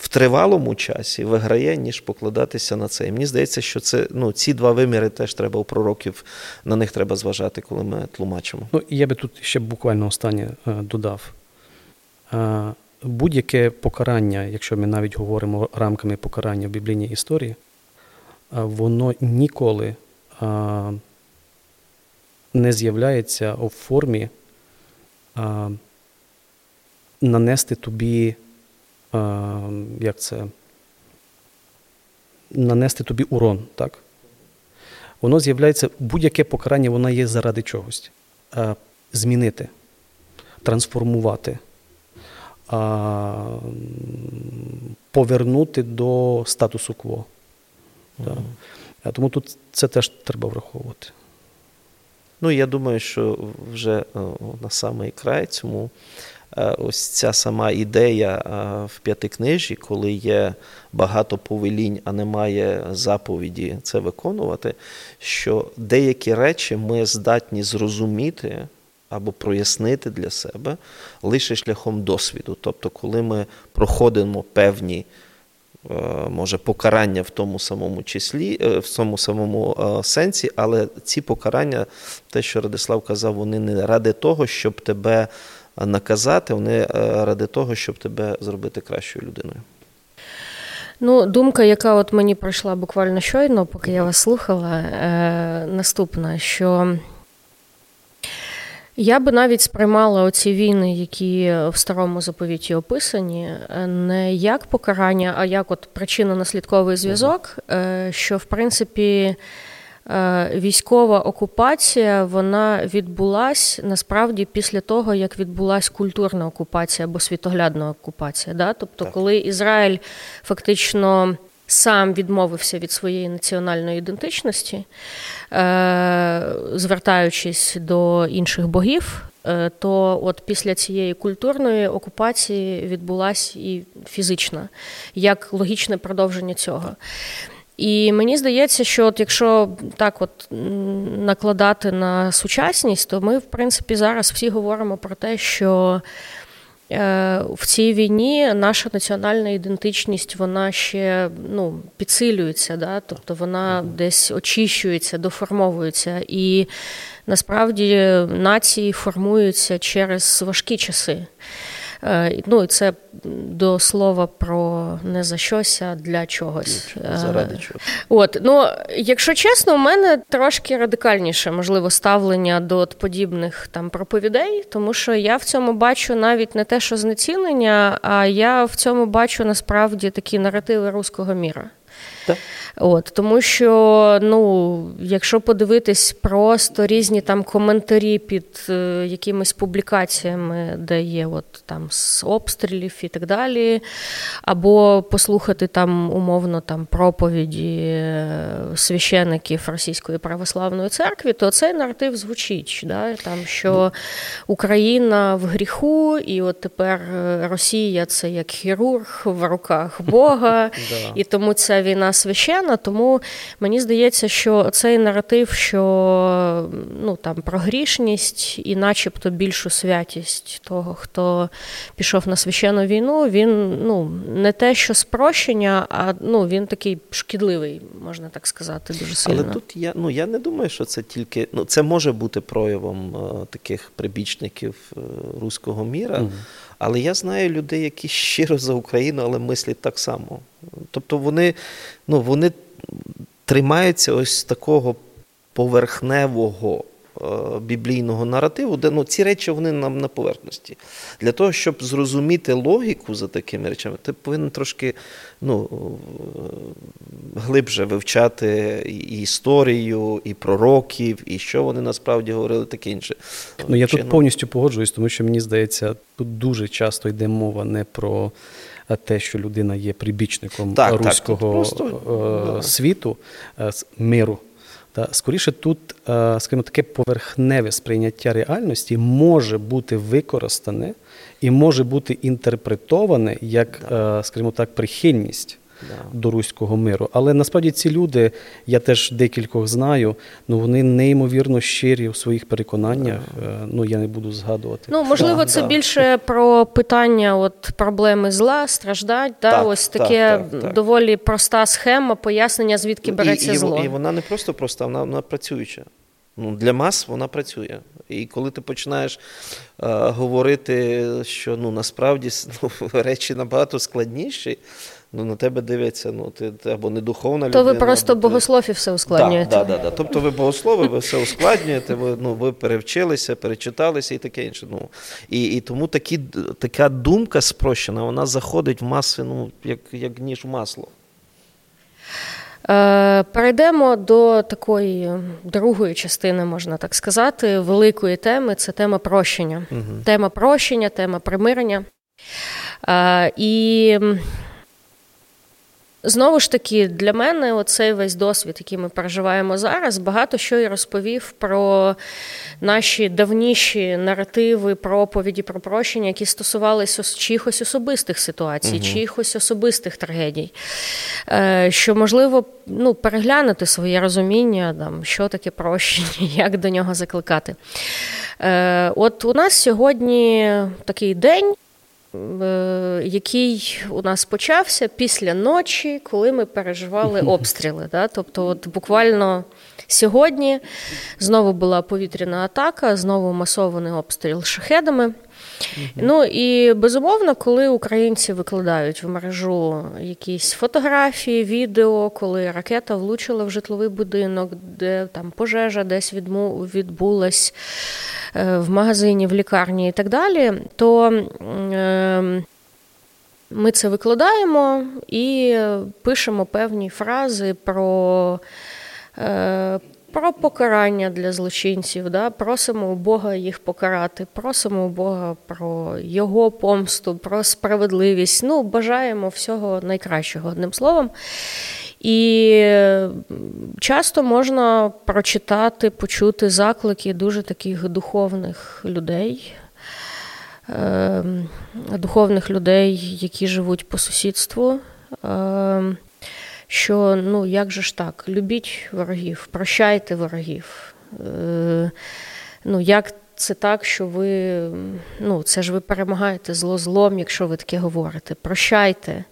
в тривалому часі виграє, ніж покладатися на це. І мені здається, що це ну, ці два виміри теж треба у пророків, на них треба зважати, коли ми тлумачимо. Ну, Я би тут ще буквально останнє е, додав. Е, будь-яке покарання, якщо ми навіть говоримо рамками покарання в біблійній історії, е, воно ніколи не з'являється у формі нанести тобі як це, нанести тобі урон. так? Воно з'являється, будь-яке покарання, воно є заради чогось. Змінити, трансформувати, повернути до статусу кво. Mm-hmm. Тому тут це теж треба враховувати. Ну, я думаю, що вже на самий край цьому Е, ось ця сама ідея е, в п'ятикнижі, коли є багато повелінь, а немає заповіді це виконувати, що деякі речі ми здатні зрозуміти. Або прояснити для себе лише шляхом досвіду. Тобто, коли ми проходимо певні, е, може, покарання в тому самому числі, в тому самому сенсі, але ці покарання, те, що Радислав казав, вони не ради того, щоб тебе наказати, вони е, ради того, щоб тебе зробити кращою людиною. Ну, думка, яка от мені пройшла буквально щойно, поки я вас слухала, е, наступна, що Я би навіть сприймала оці війни, які в старому заповіті описані, не як покарання, а як от причинно-наслідковий зв'язок, е, що в принципі. Е, військова окупація вона відбулась насправді після того, як відбулась культурна окупація або світоглядна окупація. Да? Тобто, так. коли Ізраїль фактично сам відмовився від своєї національної ідентичності, е, звертаючись до інших богів. Е, то от після цієї культурної окупації відбулася і фізична, як логічне продовження цього. І мені здається, що от якщо так от накладати на сучасність, то ми, в принципі, зараз всі говоримо про те, що в цій війні наша національна ідентичність вона ще ну, підсилюється, да? тобто вона десь очищується, доформовується. І насправді нації формуються через важкі часи. Е, ну і це до слова про не за щось, а для чогось. Е, заради чого. От, ну, якщо чесно, у мене трошки радикальніше, можливо, ставлення до подібних там проповідей, тому що я в цьому бачу навіть не те, що знецінення, а я в цьому бачу насправді такі наративи руського міра. Так. От, Тому що, ну, якщо подивитись просто різні там коментарі під е, якимись публікаціями, де є от там з обстрілів і так далі, або послухати там умовно там проповіді е, священиків Російської православної церкви, то цей наратив звучить, да? там, що Україна в гріху, і от тепер е, Росія це як хірург в руках Бога, і тому ця війна священна, тому мені здається, що цей наратив, що ну там про грішність і, начебто, більшу святість того, хто пішов на священну війну, він ну не те, що спрощення, а ну він такий шкідливий, можна так сказати, дуже сильно. Але тут я ну я не думаю, що це тільки ну це може бути проявом е, таких прибічників е, руського міра. Угу. Але я знаю людей, які щиро за Україну, але мислять так само. Тобто вони ну, вони тримаються ось такого поверхневого біблійного наративу, де ну, ці речі вони нам на поверхності. Для того, щоб зрозуміти логіку за такими речами, ти повинен трошки ну, глибше вивчати і історію, і пророків, і що вони насправді говорили, таке інше. Ну я тут повністю погоджуюсь, тому що мені здається, тут дуже часто йде мова не про те, що людина є прибічником так, руського так, просто, е, світу, е, миру. Та скоріше тут, е, скажімо, таке поверхневе сприйняття реальності може бути використане і може бути інтерпретоване як, скажімо так, прихильність до руського миру. Але насправді ці люди, я теж декількох знаю, ну вони неймовірно щирі в своїх переконаннях. Е, ну я не буду згадувати. Ну можливо, це да. більше про питання от проблеми зла, страждань. Да? Так, Ось таке так, доволі проста схема пояснення, звідки береться і, зло. І, і вона не просто проста, вона, вона працююча. Ну, Для мас вона працює. І коли ти починаєш е, говорити, що ну насправді ну, речі набагато складніші, ну на тебе дивляться, ну ти, ти або не духовна людина. То ви просто або богослов і все ускладнюєте. Так, да, да, да. Тобто ви богослови, ви все ускладнюєте, ви ну, ви перевчилися, перечиталися і таке інше. Ну, І і тому такі, така думка спрощена, вона заходить в маси, ну, як, як ніж в масло. Е, перейдемо до такої другої частини, можна так сказати, великої теми це тема прощення. Угу. Тема прощення, тема примирення. Е, і Знову ж таки, для мене оцей весь досвід, який ми переживаємо зараз, багато що і розповів про наші давніші наративи, проповіді, про прощення, які стосувалися чихось особистих ситуацій, угу. чихось особистих трагедій. Е, що можливо ну, переглянути своє розуміння, там, що таке прощення, як до нього закликати. Е, от у нас сьогодні такий день. Е, який у нас почався після ночі, коли ми переживали обстріли. Да? Тобто, от буквально сьогодні знову була повітряна атака, знову масований обстріл шахедами. Ну і безумовно, коли українці викладають в мережу якісь фотографії, відео, коли ракета влучила в житловий будинок, де там пожежа десь відбулась е, в магазині, в лікарні і так далі, то ем, ми це викладаємо і пишемо певні фрази про. Про покарання для злочинців, да? просимо у Бога їх покарати, просимо у Бога про його помсту, про справедливість. Ну, бажаємо всього найкращого, одним словом. І часто можна прочитати, почути заклики дуже таких духовних людей, ем, духовних людей, які живуть по сусідству. Що ну як же ж так, любіть ворогів, прощайте ворогів. Е, ну як це так, що ви ну це ж ви перемагаєте зло злом, якщо ви таке говорите, прощайте.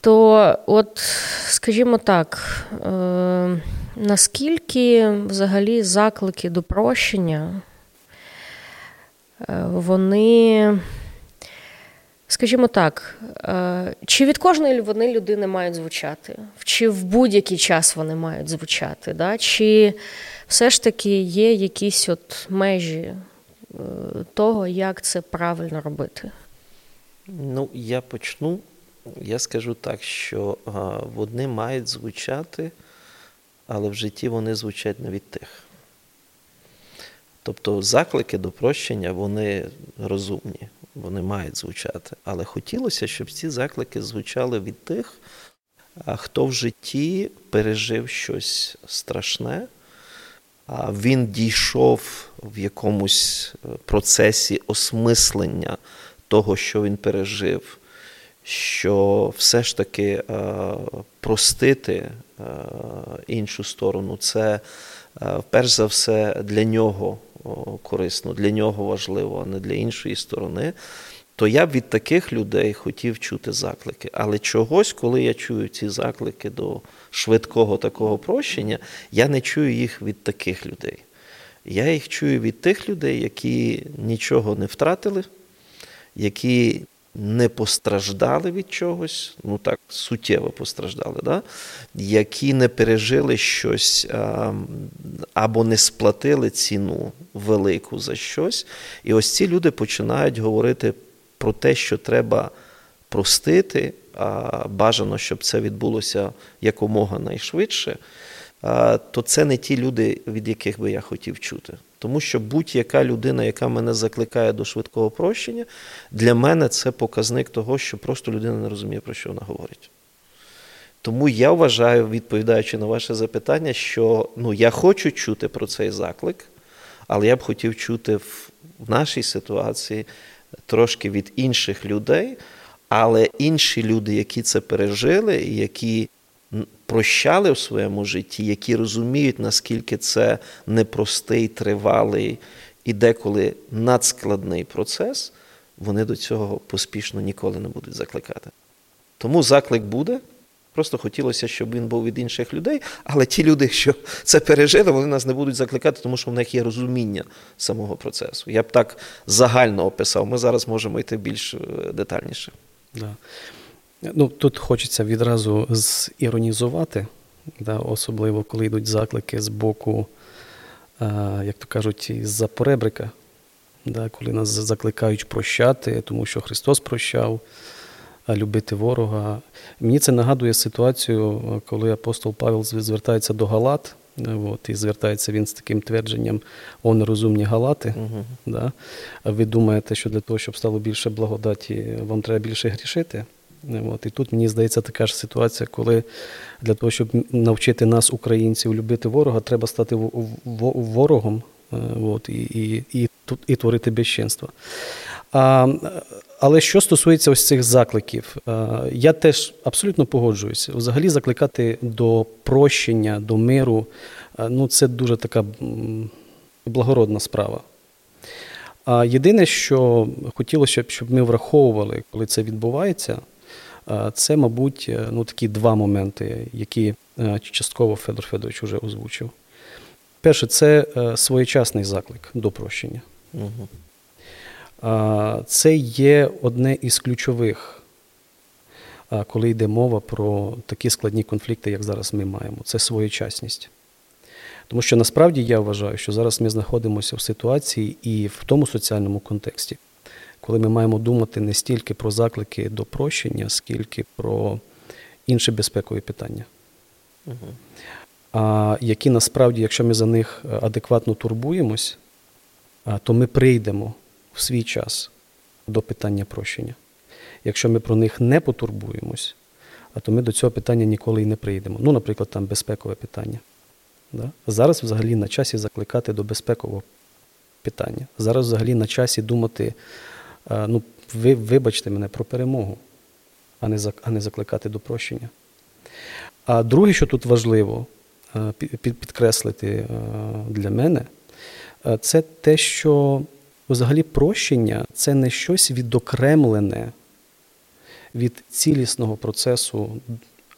То, от, скажімо так, е, наскільки взагалі заклики до прощення, е, вони Скажімо так, е, чи від кожної вони людини мають звучати, чи в будь-який час вони мають звучати, да? чи все ж таки є якісь от межі е, того, як це правильно робити? Ну, я почну. Я скажу так, що вони мають звучати, але в житті вони звучать не від тих. Тобто заклики до прощення, вони розумні вони мають звучати. Але хотілося, щоб ці заклики звучали від тих, хто в житті пережив щось страшне, а він дійшов в якомусь е, процесі осмислення того, що він пережив, що все ж таки е, простити е, іншу сторону, це перш за все для нього корисно, для нього важливо, а не для іншої сторони, то я б від таких людей хотів чути заклики. Але чогось, коли я чую ці заклики до швидкого такого прощення, я не чую їх від таких людей. Я їх чую від тих людей, які нічого не втратили, які не постраждали від чогось, ну так, суттєво постраждали, да? які не пережили щось або не сплатили ціну велику за щось. І ось ці люди починають говорити про те, що треба простити, а бажано, щоб це відбулося якомога найшвидше. То це не ті люди, від яких би я хотів чути. Тому що будь-яка людина, яка мене закликає до швидкого прощення, для мене це показник того, що просто людина не розуміє, про що вона говорить. Тому я вважаю, відповідаючи на ваше запитання, що ну, я хочу чути про цей заклик, але я б хотів чути в нашій ситуації трошки від інших людей, але інші люди, які це пережили, які прощали в своєму житті, які розуміють, наскільки це непростий, тривалий і деколи надскладний процес, вони до цього поспішно ніколи не будуть закликати. Тому заклик буде. Просто хотілося, щоб він був від інших людей, але ті люди, що це пережили, вони нас не будуть закликати, тому що в них є розуміння самого процесу. Я б так загально описав. Ми зараз можемо йти більш е, детальніше. Да. Ну, Тут хочеться відразу зіронізувати, да, особливо коли йдуть заклики з боку, а, як то кажуть, з-за поребрика, да, коли нас закликають прощати, тому що Христос прощав, любити ворога. Мені це нагадує ситуацію, коли апостол Павел звертається до Галат. От, І звертається він з таким твердженням о нерозумні галати. Uh-huh. Да? А ви думаєте, що для того, щоб стало більше благодаті, вам треба більше грішити? От, І тут мені здається така ж ситуація, коли для того, щоб навчити нас, українців, любити ворога, треба стати ворогом е, от, і і, і, і творити безчинство. А, Але що стосується ось цих закликів, я теж абсолютно погоджуюся. Взагалі закликати до прощення, до миру ну це дуже така благородна справа. А єдине, що хотілося б, щоб ми враховували, коли це відбувається. Це, мабуть, е, ну, такі два моменти, які е, частково Федор Федорович вже озвучив. Перше, це е, своєчасний заклик до прощення. Угу. Це є одне із ключових, коли йде мова про такі складні конфлікти, як зараз ми маємо. Це своєчасність. Тому що насправді я вважаю, що зараз ми знаходимося в ситуації і в тому соціальному контексті, коли ми маємо думати не стільки про заклики до прощення, скільки про інші безпекові питання. Угу. А які насправді, якщо ми за них адекватно турбуємось, то ми прийдемо в свій час до питання прощення. Якщо ми про них не потурбуємось, а то ми до цього питання ніколи і не прийдемо. Ну, наприклад, там безпекове питання. Да? Зараз взагалі на часі закликати до безпекового питання. Зараз взагалі на часі думати, ну, ви вибачте мене про перемогу, а не а не закликати до прощення. А друге, що тут важливо підкреслити для мене, це те, що взагалі прощення це не щось відокремлене від цілісного процесу,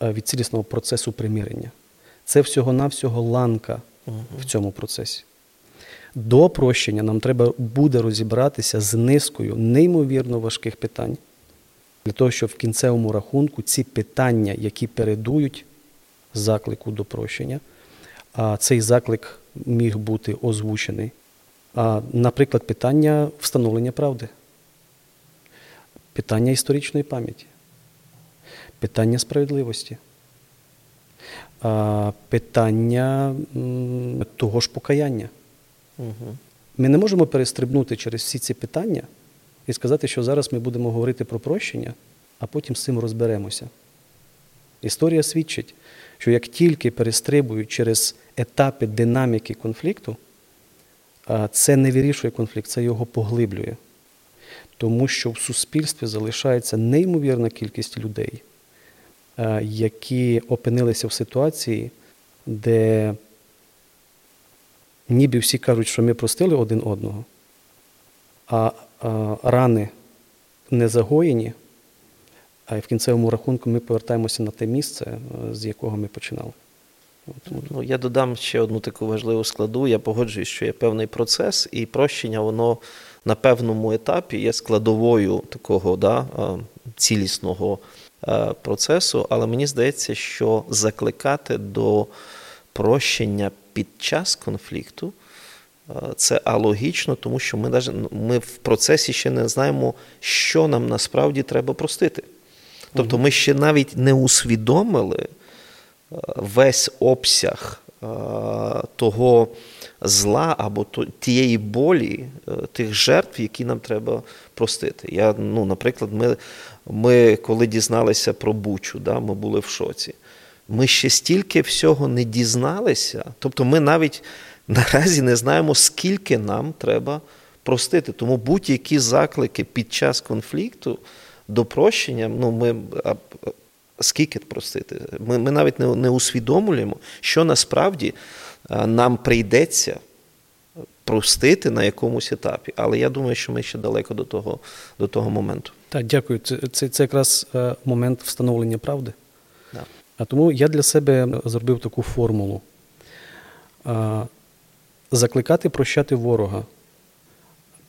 від цілісного процесу примирення. Це всього-навсього ланка в цьому процесі. До прощення нам треба буде розібратися з низкою неймовірно важких питань, для того, щоб в кінцевому рахунку ці питання, які передують заклику до прощення, а цей заклик міг бути озвучений. Наприклад, питання встановлення правди, питання історичної пам'яті, питання справедливості питання того ж покаяння. Ми не можемо перестрибнути через всі ці питання і сказати, що зараз ми будемо говорити про прощення, а потім з цим розберемося. Історія свідчить, що як тільки перестрибують через етапи динаміки конфлікту, це не вирішує конфлікт, це його поглиблює. Тому що в суспільстві залишається неймовірна кількість людей, які опинилися в ситуації, де ніби всі кажуть, що ми простили один одного, а рани не загоєні, а в кінцевому рахунку ми повертаємося на те місце, е, з якого ми починали. Ну, Я додам ще одну таку важливу складу. Я погоджуюсь, що є певний процес, і прощення, воно на певному етапі є складовою такого да, цілісного Е, процесу, але мені здається, що закликати до прощення під час конфлікту е, це алогічно, тому що ми навіть, ми в процесі ще не знаємо, що нам насправді треба простити. Тобто ми ще навіть не усвідомили е, весь обсяг того зла або тієї болі, тих жертв, які нам треба простити. Я, ну, Наприклад, ми ми, коли дізналися про Бучу, да, ми були в шоці. Ми ще стільки всього не дізналися. Тобто, ми навіть наразі не знаємо, скільки нам треба простити. Тому будь-які заклики під час конфлікту до прощення, ну ми. а, Скільки простити? Ми ми навіть не не усвідомлюємо, що насправді нам прийдеться простити на якомусь етапі. Але я думаю, що ми ще далеко до того до того моменту. Так, дякую. Це це, це якраз е, момент встановлення правди. А тому я для себе зробив таку формулу: закликати прощати ворога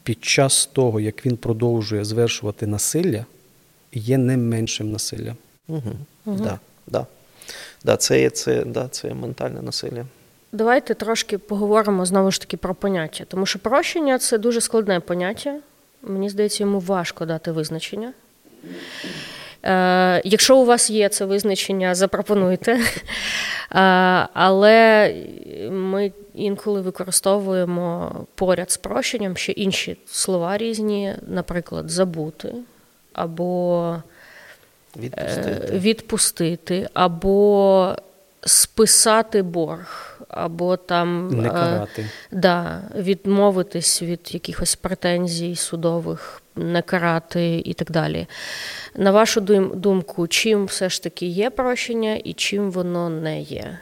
під час того, як він продовжує звершувати насилля, є не меншим насиллям. Угу. Угу. Да, да. Да, це є це, да, це є ментальне насилля. Давайте трошки поговоримо знову ж таки про поняття, тому що прощення це дуже складне поняття. Мені здається, йому важко дати визначення. Е, Якщо у вас є це визначення, запропонуйте. Е, але ми інколи використовуємо поряд з прощенням ще інші слова різні, наприклад, забути або відпустити, е, відпустити або списати борг або там не карати. да, відмовитись від якихось претензій судових, не карати і так далі. На вашу думку, чим все ж таки є прощення і чим воно не є?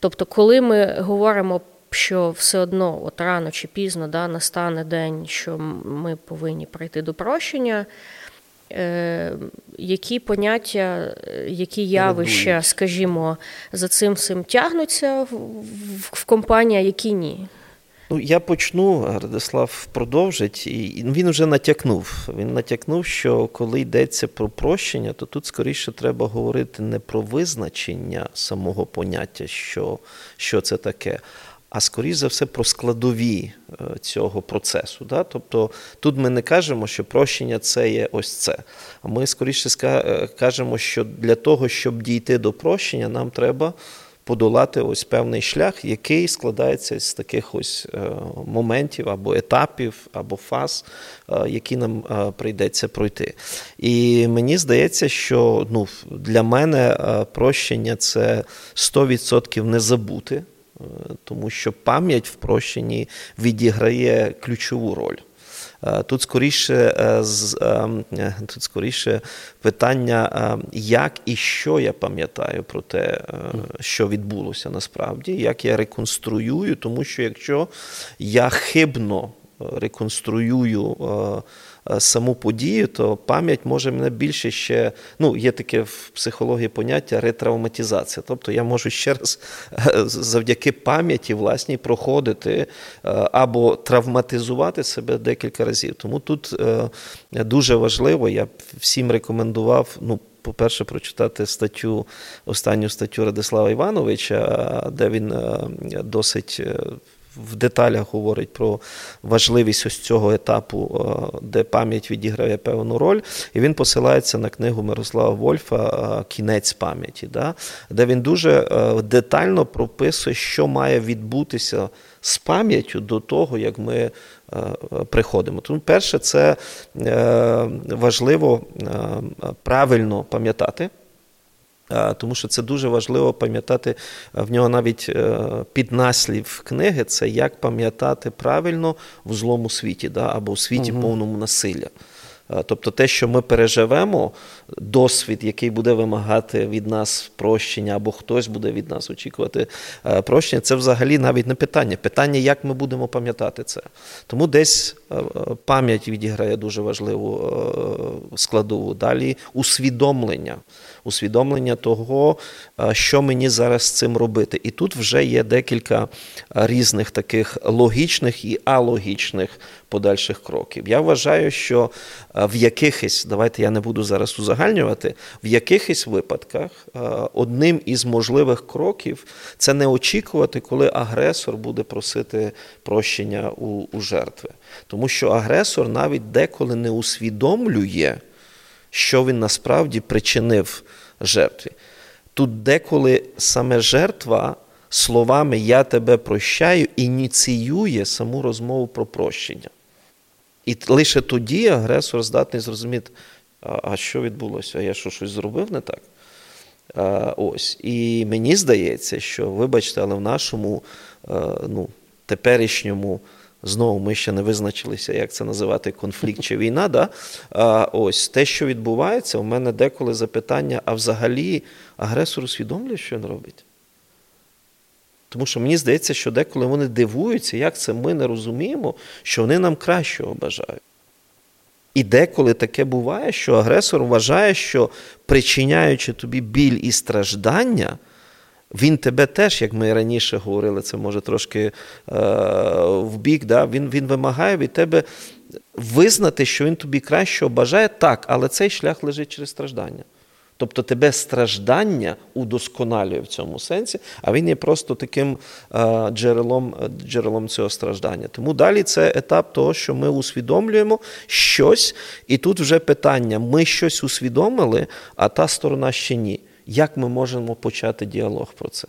Тобто, коли ми говоримо. Що все одно, от рано чи пізно да, настане день, що ми повинні прийти до прощення, Е, які поняття, які явища, скажімо, за цим всім тягнуться в, в, в компанії, а які ні? Ну, я почну, Радислав продовжить, і він вже натякнув. Він натякнув, що коли йдеться про прощення, то тут скоріше треба говорити не про визначення самого поняття, що, що це таке. А скоріш за все про складові е, цього процесу. Да? Тобто тут ми не кажемо, що прощення це є ось це. А ми скоріше е, кажемо, що для того, щоб дійти до прощення, нам треба подолати ось певний шлях, який складається з таких ось е, моментів або етапів, або фаз, е, які нам е, прийдеться пройти. І мені здається, що ну, для мене прощення це 100% не забути. Тому що пам'ять в прощенні відіграє ключову роль. Е, тут скоріше е, е, тут скоріше питання, як і що я пам'ятаю про те, що відбулося насправді, як я реконструюю, тому що якщо я хибно реконструюю саму подію, то пам'ять може мене більше ще. Ну, є таке в психології поняття ретравматизація. Тобто я можу ще раз е, завдяки пам'яті власній проходити е, або травматизувати себе декілька разів. Тому тут дуже важливо, я всім рекомендував. ну, по-перше, прочитати статтю, останню статтю Радислава Івановича, де він досить в деталях говорить про важливість ось цього етапу, е, де пам'ять відіграє певну роль, і він посилається на книгу Мирослава Вольфа е, Кінець пам'яті, да? де він дуже е, детально прописує, що має відбутися з пам'яттю до того, як ми приходимо. Тому, перше, це важливо правильно пам'ятати. Тому що це дуже важливо пам'ятати в нього навіть е, піднаслів книги це як пам'ятати правильно в злому світі, да, або в світі угу. повному насилля. Тобто те, що ми переживемо, досвід, який буде вимагати від нас прощення, або хтось буде від нас очікувати е, прощення, це взагалі навіть не питання. Питання, як ми будемо пам'ятати це. Тому десь е, пам'ять відіграє дуже важливу складову. Далі усвідомлення усвідомлення того, що мені зараз з цим робити. І тут вже є декілька різних таких логічних і алогічних подальших кроків. Я вважаю, що в якихось, давайте я не буду зараз узагальнювати, в якихось випадках одним із можливих кроків це не очікувати, коли агресор буде просити прощення у, у жертви. Тому що агресор навіть деколи не усвідомлює що він насправді причинив жертві. Тут деколи саме жертва словами Я тебе прощаю ініціює саму розмову про прощення. І лише тоді агресор здатний зрозуміти, а що відбулося? Я що щось зробив не так? Ось. І мені здається, що, вибачте, але в нашому ну, теперішньому Знову ми ще не визначилися, як це називати конфлікт чи війна. Да? А, Ось те, що відбувається, у мене деколи запитання: а взагалі агресор усвідомлює, що він робить? Тому що мені здається, що деколи вони дивуються, як це ми не розуміємо, що вони нам кращого бажають. І деколи таке буває, що агресор вважає, що причиняючи тобі біль і страждання, він тебе теж, як ми раніше говорили, це може трошки е, в бік, да? він, він вимагає від тебе визнати, що він тобі кращого бажає, так, але цей шлях лежить через страждання. Тобто тебе страждання удосконалює в цьому сенсі, а він є просто таким е, джерелом джерелом цього страждання. Тому далі це етап того, що ми усвідомлюємо щось, і тут вже питання: ми щось усвідомили, а та сторона ще ні як ми можемо почати діалог про це.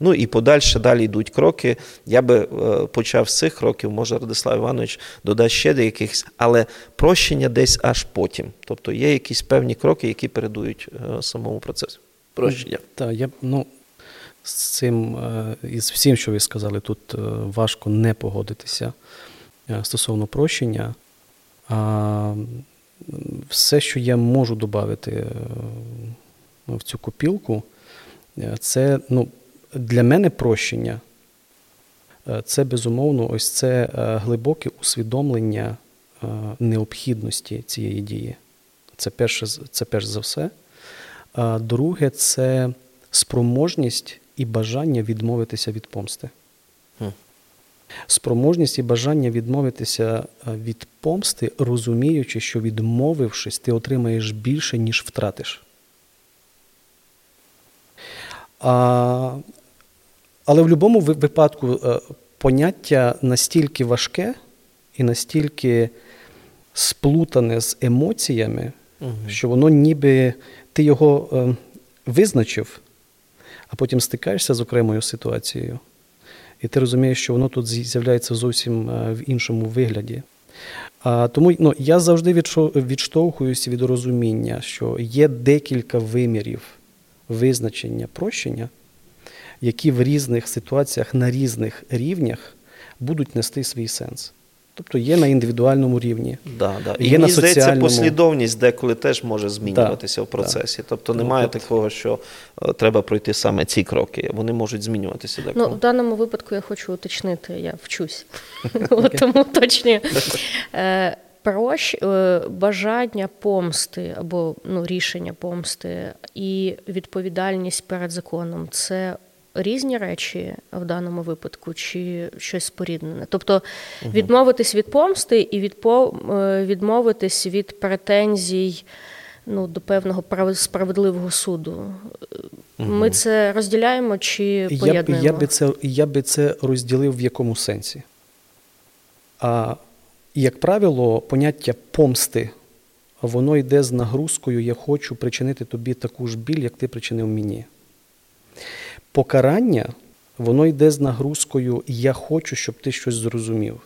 Ну і подальше далі йдуть кроки. Я би е, почав з цих кроків, може Радислав Іванович додасть ще деяких, але прощення десь аж потім. Тобто є якісь певні кроки, які передують е, самому процесу. Прощення. Так, я ну, з цим е, і з всім, що ви сказали, тут важко не погодитися стосовно прощення. Все, що я можу додати в цю копілку, е, це ну, для мене прощення. Е, це безумовно, ось це е, глибоке усвідомлення необхідності цієї дії. Це перше, це перш за все. А друге, це спроможність і бажання відмовитися від помсти. Спроможність і бажання відмовитися від помсти, розуміючи, що відмовившись, ти отримаєш більше, ніж втратиш. А, Але в будь-якому випадку е, поняття настільки важке і настільки сплутане з емоціями, угу. що воно ніби ти його е, визначив, а потім стикаєшся з окремою ситуацією. І ти розумієш, що воно тут з'являється зовсім е, в іншому вигляді. А, Тому ну, я завжди відштовхуюся від розуміння, що є декілька вимірів визначення прощення, які в різних ситуаціях на різних рівнях будуть нести свій сенс. Тобто є на індивідуальному рівні. Да, да. Є І мені соціальному... здається, послідовність деколи теж може змінюватися да, в процесі. Да. Тобто немає ну, такого, що е, треба пройти саме ці кроки. Вони можуть змінюватися деколи. Ну, В даному випадку я хочу уточнити, я вчусь. Тому уточнюю. Прощ, е, бажання помсти або ну, рішення помсти і відповідальність перед законом це різні речі в даному випадку, чи щось споріднене. Тобто відмовитись від помсти і відпо... Е, відмовитись від претензій ну, до певного справедливого суду. Ми це розділяємо чи поєднуємо? Я, я би це я би це розділив в якому сенсі. А як правило, поняття помсти, воно йде з нагрузкою Я хочу причинити тобі таку ж біль, як ти причинив мені. Покарання, воно йде з нагрузкою Я хочу, щоб ти щось зрозумів.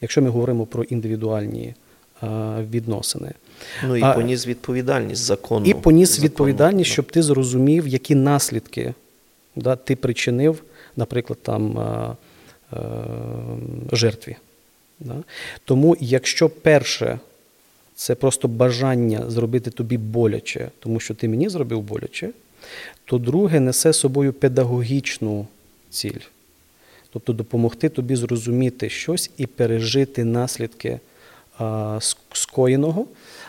Якщо ми говоримо про індивідуальні а, відносини. Ну і а, поніс відповідальність закону. І поніс закону, відповідальність, щоб ти зрозумів, які наслідки да, ти причинив, наприклад, там а, а, жертві. Да? Тому, якщо перше це просто бажання зробити тобі боляче, тому що ти мені зробив боляче, то друге несе собою педагогічну ціль. Тобто допомогти тобі зрозуміти щось і пережити наслідки а, скоєного,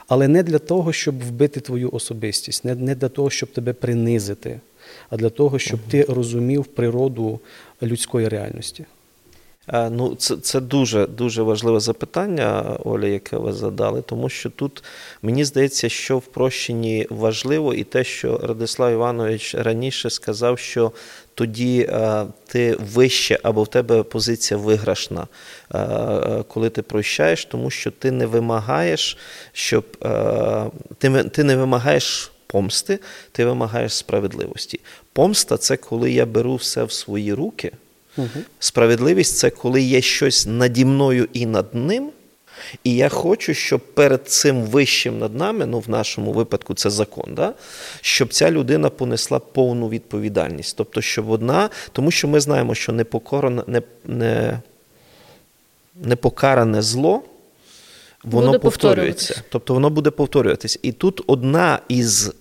але не для того, щоб вбити твою особистість, не, не для того, щоб тебе принизити, а для того, щоб ти розумів природу людської реальності. Е, ну, Це це дуже дуже важливе запитання, Оля, яке ви задали, тому що тут мені здається, що в прощенні важливо і те, що Радислав Іванович раніше сказав, що тоді е, ти вище або в тебе позиція виграшна, е, коли ти прощаєш, тому що ти не вимагаєш, щоб ти, ти не вимагаєш. Помсти, ти вимагаєш справедливості. Помста це коли я беру все в свої руки. Угу. Справедливість це коли є щось наді мною і над ним. І я хочу, щоб перед цим вищим над нами, ну в нашому випадку це закон, да? щоб ця людина понесла повну відповідальність. Тобто, щоб одна, тому що ми знаємо, що непокоране, не, не, непокаране зло, воно буде повторюється. Тобто воно буде повторюватись. І тут одна із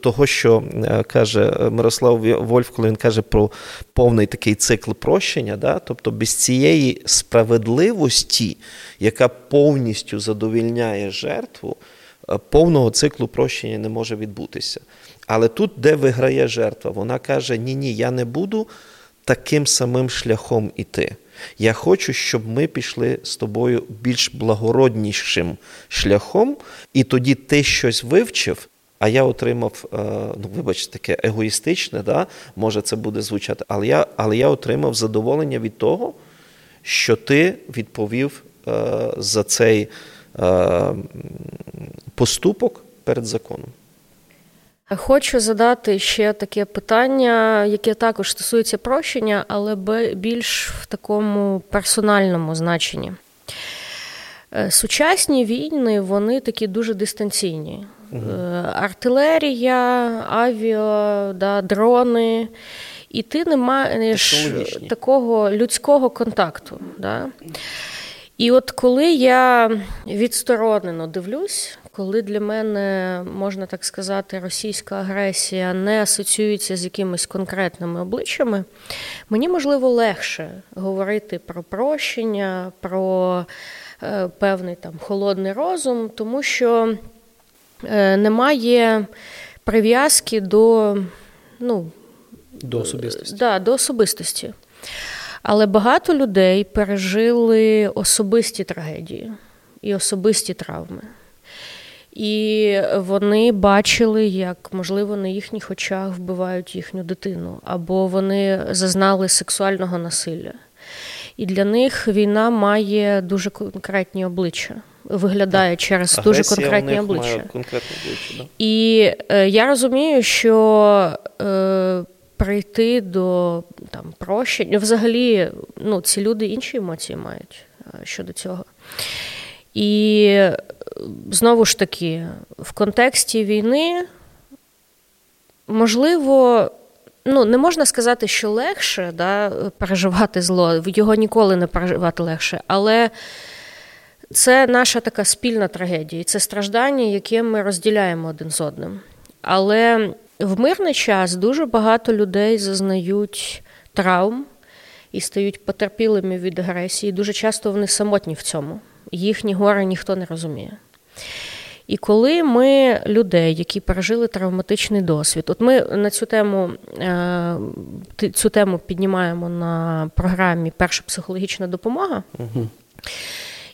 того, що е, каже Мирослав Вольф, коли він каже про повний такий цикл прощення, да? тобто без цієї справедливості, яка повністю задовільняє жертву, е, повного циклу прощення не може відбутися. Але тут, де виграє жертва, вона каже: Ні, ні, я не буду таким самим шляхом іти. Я хочу, щоб ми пішли з тобою більш благороднішим шляхом, і тоді ти щось вивчив, а я отримав, е, ну вибачте, таке егоїстичне, да? може це буде звучати, але я але я отримав задоволення від того, що ти відповів е, за цей е, поступок перед законом. Хочу задати ще таке питання, яке також стосується прощення, але більш в такому персональному значенні. Сучасні війни, вони такі дуже дистанційні. Угу. Артилерія, авіа, да, дрони. І ти не маєш такого людського контакту. Да? І от коли я відсторонено дивлюсь, коли для мене, можна так сказати, російська агресія не асоціюється з якимись конкретними обличчями, мені можливо легше говорити про прощення, про е, певний там холодний розум, тому що. Е, немає прив'язки до ну, до особистості. Да, до особистості. Але багато людей пережили особисті трагедії і особисті травми. І вони бачили, як, можливо, на їхніх очах вбивають їхню дитину, або вони зазнали сексуального насилля. І для них війна має дуже конкретні обличчя, виглядає через Агресія дуже конкретні обличчя. Має конкретні обличчя да? І е, я розумію, що е, прийти до там прощення, взагалі, ну, ці люди інші емоції мають е, щодо цього. І е, знову ж таки, в контексті війни, можливо, ну, не можна сказати, що легше да, переживати зло, його ніколи не переживати легше, але це наша така спільна трагедія, це страждання, яке ми розділяємо один з одним. Але в мирний час дуже багато людей зазнають травм і стають потерпілими від агресії. Дуже часто вони самотні в цьому. Їхні гори ніхто не розуміє. І коли ми людей, які пережили травматичний досвід, от ми на цю тему е, цю тему піднімаємо на програмі Перша психологічна допомога. Угу.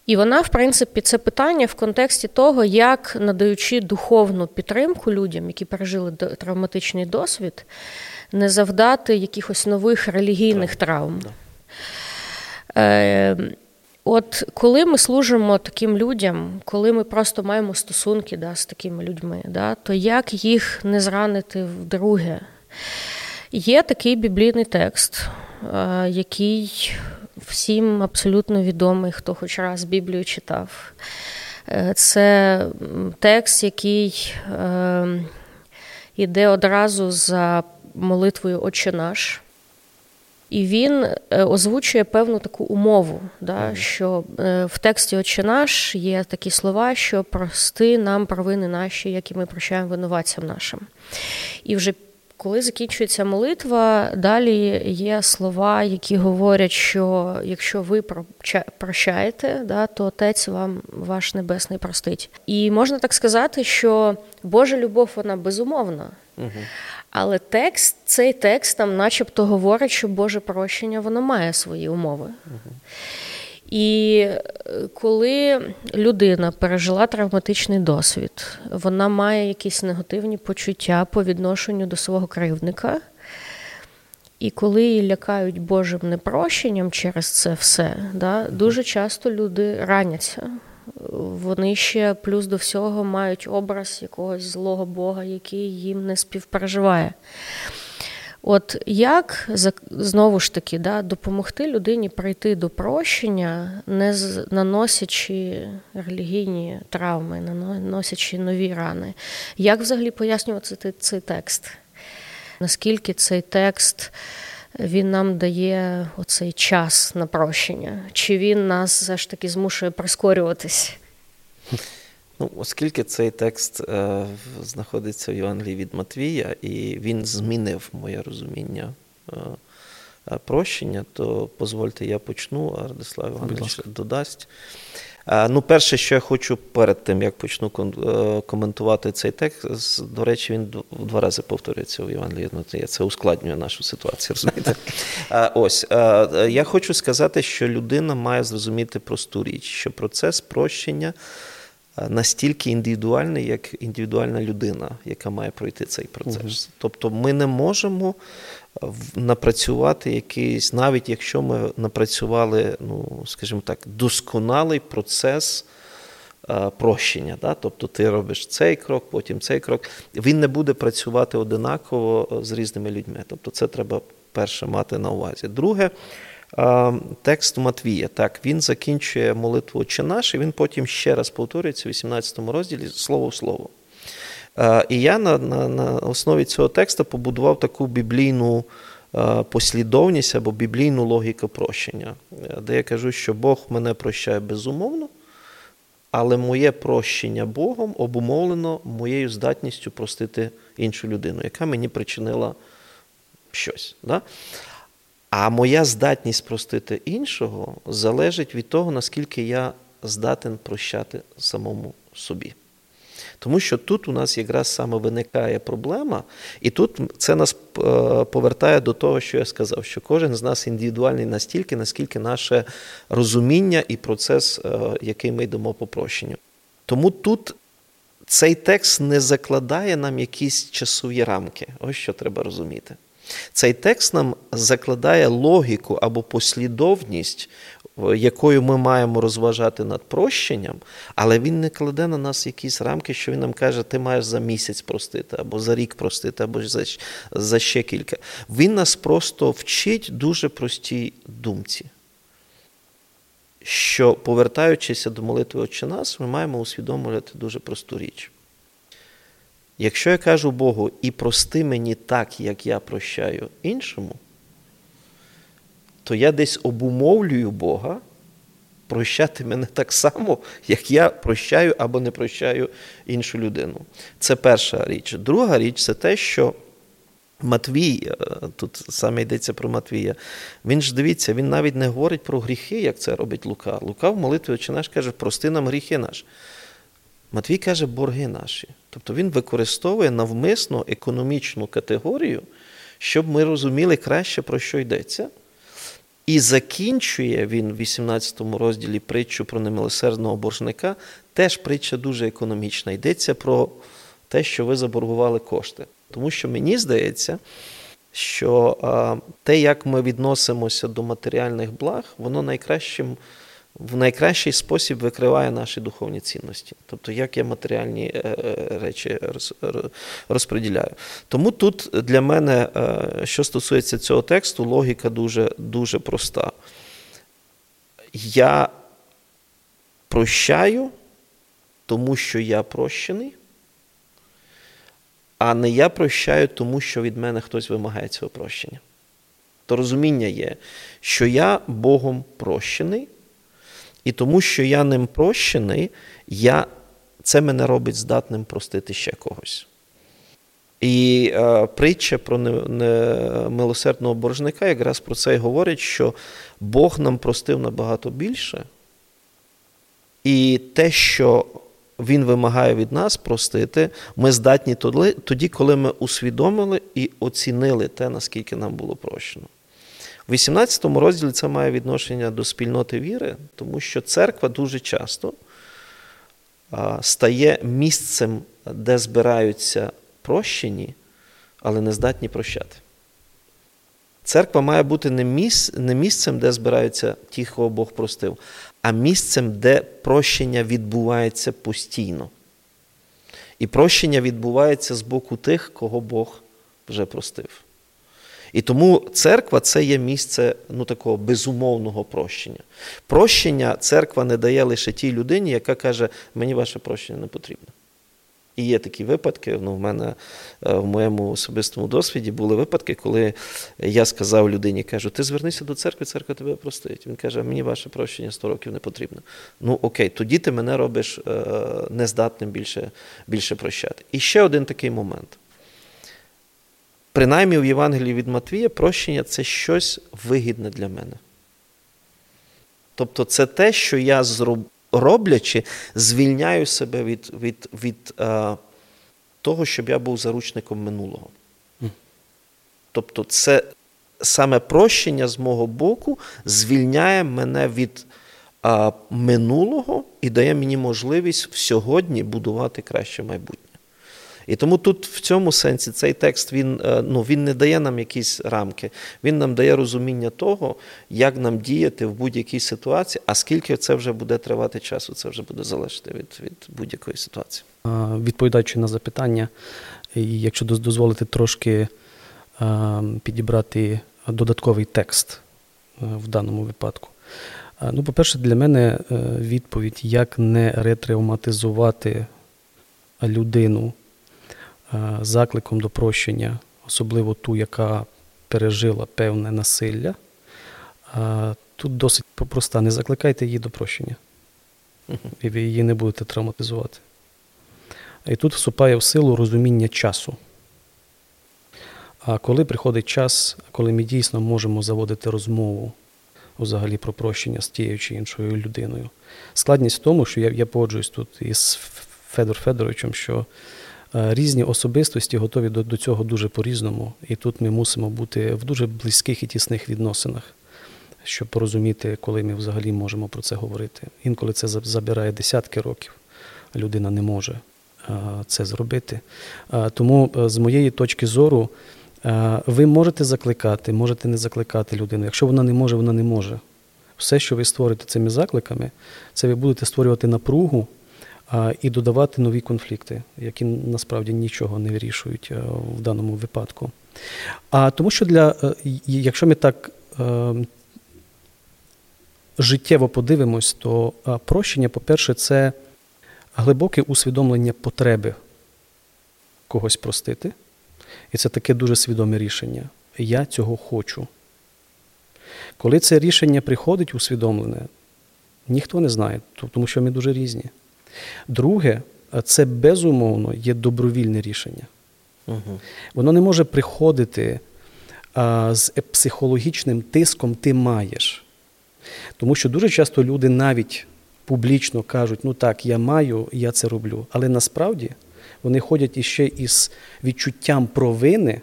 І вона, в принципі, це питання в контексті того, як надаючи духовну підтримку людям, які пережили травматичний досвід, не завдати якихось нових релігійних травм. Е, От коли ми служимо таким людям, коли ми просто маємо стосунки да, з такими людьми, да, то як їх не зранити вдруге? Є такий біблійний текст, е, який всім абсолютно відомий, хто хоч раз Біблію читав. Е, це текст, який е, йде одразу за молитвою Отче наш. І він е, озвучує певну таку умову, да, що в тексті «Отче наш є такі слова, що прости нам провини наші, як і ми прощаємо винуватцям нашим. І вже коли закінчується молитва, далі є слова, які говорять, що якщо ви прощаєте, да, то Отець вам ваш небесний простить. І можна так сказати, що Божа любов вона безумовна. Угу. Але текст, цей текст там, начебто, говорить, що Боже прощення воно має свої умови. Угу. І е, коли людина пережила травматичний досвід, вона має якісь негативні почуття по відношенню до свого кривдника. І коли її лякають Божим непрощенням через це все, да, дуже часто люди раняться. Вони ще плюс до всього мають образ якогось злого Бога, який їм не співпереживає. От як знову ж таки да, допомогти людині прийти до прощення, не наносячи релігійні травми, наносячи нові рани? Як взагалі пояснювати цей текст? Наскільки цей текст він нам дає оцей час на прощення? Чи він нас все ж таки змушує прискорюватись? Ну, Оскільки цей текст е, знаходиться в Євангелії від Матвія, і він змінив моє розуміння е, е прощення, то дозвольте, я почну, а Радислав Іванович додасть. Е, ну, Перше, що я хочу перед тим, як почну е, коментувати цей текст, до речі, він два рази повторюється у Євангелії Матвія. Це ускладнює нашу ситуацію. розумієте? Е, ось, Я хочу сказати, що людина має зрозуміти просту річ, що процес прощення – настільки індивідуальний, як індивідуальна людина, яка має пройти цей процес. Угу. Тобто ми не можемо напрацювати якийсь, навіть якщо ми напрацювали, ну, скажімо так, досконалий процес. Прощення, Да? тобто ти робиш цей крок, потім цей крок. Він не буде працювати одинаково з різними людьми. Тобто, це треба перше мати на увазі. Друге, текст Матвія. Так, він закінчує молитву «Отче наш», і він потім ще раз повторюється в 18 розділі слово в слово. І я на, на, на основі цього тексту побудував таку біблійну послідовність або біблійну логіку прощення, де я кажу, що Бог мене прощає безумовно, але моє прощення Богом обумовлено моєю здатністю простити іншу людину, яка мені причинила щось. Да? А моя здатність простити іншого залежить від того, наскільки я здатен прощати самому собі. Тому що тут у нас якраз саме виникає проблема, і тут це нас е, повертає до того, що я сказав, що кожен з нас індивідуальний настільки, наскільки наше розуміння і процес, е, який ми йдемо по прощенню. Тому тут цей текст не закладає нам якісь часові рамки. Ось що треба розуміти. Цей текст нам закладає логіку або послідовність, якою ми маємо розважати над прощенням, але він не кладе на нас якісь рамки, що він нам каже, ти маєш за місяць простити, або за рік простити, або за, за ще кілька. Він нас просто вчить дуже простій думці. Що, повертаючися до молитви «Отче нас, ми маємо усвідомлювати дуже просту річ. Якщо я кажу Богу, і прости мені так, як я прощаю іншому, то я десь обумовлюю Бога прощати мене так само, як я прощаю або не прощаю іншу людину. Це перша річ. Друга річ це те, що Матвій, е, тут саме йдеться про Матвія, він ж дивіться, він навіть не говорить про гріхи, як це робить Лука. Лука в молитві «Отче наш каже, прости нам гріхи наші. Матвій каже, борги наші. Тобто він використовує навмисно економічну категорію, щоб ми розуміли краще, про що йдеться. І закінчує він в 18 розділі притчу про немилосердного боржника. Теж притча дуже економічна. Йдеться про те, що ви заборгували кошти. Тому що мені здається, що те, як ми відносимося до матеріальних благ, воно найкращим в найкращий спосіб викриває наші духовні цінності, тобто як я матеріальні е, е, речі розподіляю. Тому тут для мене, е, що стосується цього тексту, логіка дуже, дуже проста. Я прощаю, тому що я прощений, а не я прощаю, тому що від мене хтось вимагає цього прощення. То розуміння є, що я Богом прощений. І тому, що я ним прощений, я, це мене робить здатним простити ще когось. І е, притча про милосердного боржника якраз про це і говорить, що Бог нам простив набагато більше. І те, що Він вимагає від нас простити, ми здатні тоді, коли ми усвідомили і оцінили те, наскільки нам було прощено. В 18 розділі це має відношення до спільноти віри, тому що церква дуже часто стає місцем, де збираються прощені, але не здатні прощати. Церква має бути не місцем, де збираються ті, кого Бог простив, а місцем, де прощення відбувається постійно. І прощення відбувається з боку тих, кого Бог вже простив. І тому церква це є місце ну, такого безумовного прощення. Прощення церква не дає лише тій людині, яка каже, мені ваше прощення не потрібно. І є такі випадки. ну, В мене е, в моєму особистому досвіді були випадки, коли я сказав людині, кажу, ти звернися до церкви, церква тебе простить. Він каже, мені ваше прощення 100 років не потрібно. Ну окей, тоді ти мене робиш е, нездатним більше, більше прощати. І ще один такий момент. Принаймні в Євангелії від Матвія прощення це щось вигідне для мене. Тобто це те, що я роблячи, звільняю себе від від, від а, е, того, щоб я був заручником минулого. Тобто, це саме прощення з мого боку звільняє мене від а, минулого і дає мені можливість в сьогодні будувати краще майбутнє. І тому тут в цьому сенсі цей текст він е, ну, він не дає нам якісь рамки, він нам дає розуміння того, як нам діяти в будь-якій ситуації, а скільки це вже буде тривати часу, це вже буде залежати від, від будь-якої ситуації. Відповідаючи на запитання, якщо дозволити трошки підібрати додатковий текст е, в даному випадку. Ну, по-перше, для мене е, відповідь, як не ретравматизувати людину Е, закликом до прощення, особливо ту, яка пережила певне насилля. Е, тут досить проста. Не закликайте її до прощення. І ви її не будете травматизувати. І тут вступає в силу розуміння часу. А коли приходить час, коли ми дійсно можемо заводити розмову взагалі про прощення з тією чи іншою людиною. Складність в тому, що я я погоджуюсь тут із Федор Федоровичем, що е, різні особистості готові до, до цього дуже по-різному, і тут ми мусимо бути в дуже близьких і тісних відносинах, щоб порозуміти, коли ми взагалі можемо про це говорити. Інколи це забирає десятки років, людина не може е, це зробити. Тому з моєї точки зору. Ви можете закликати, можете не закликати людину. Якщо вона не може, вона не може. Все, що ви створите цими закликами, це ви будете створювати напругу а, і додавати нові конфлікти, які насправді нічого не вирішують в даному випадку. А тому що для, е, якщо ми так е, життєво подивимось, то прощення, по-перше, це глибоке усвідомлення потреби когось простити. І це таке дуже свідоме рішення. Я цього хочу. Коли це рішення приходить усвідомлене, ніхто не знає, тому що ми дуже різні. Друге, це безумовно є добровільне рішення. Угу. Воно не може приходити а, з психологічним тиском ти маєш. Тому що дуже часто люди навіть публічно кажуть, ну так, я маю, я це роблю. Але насправді вони ходять іще із відчуттям провини,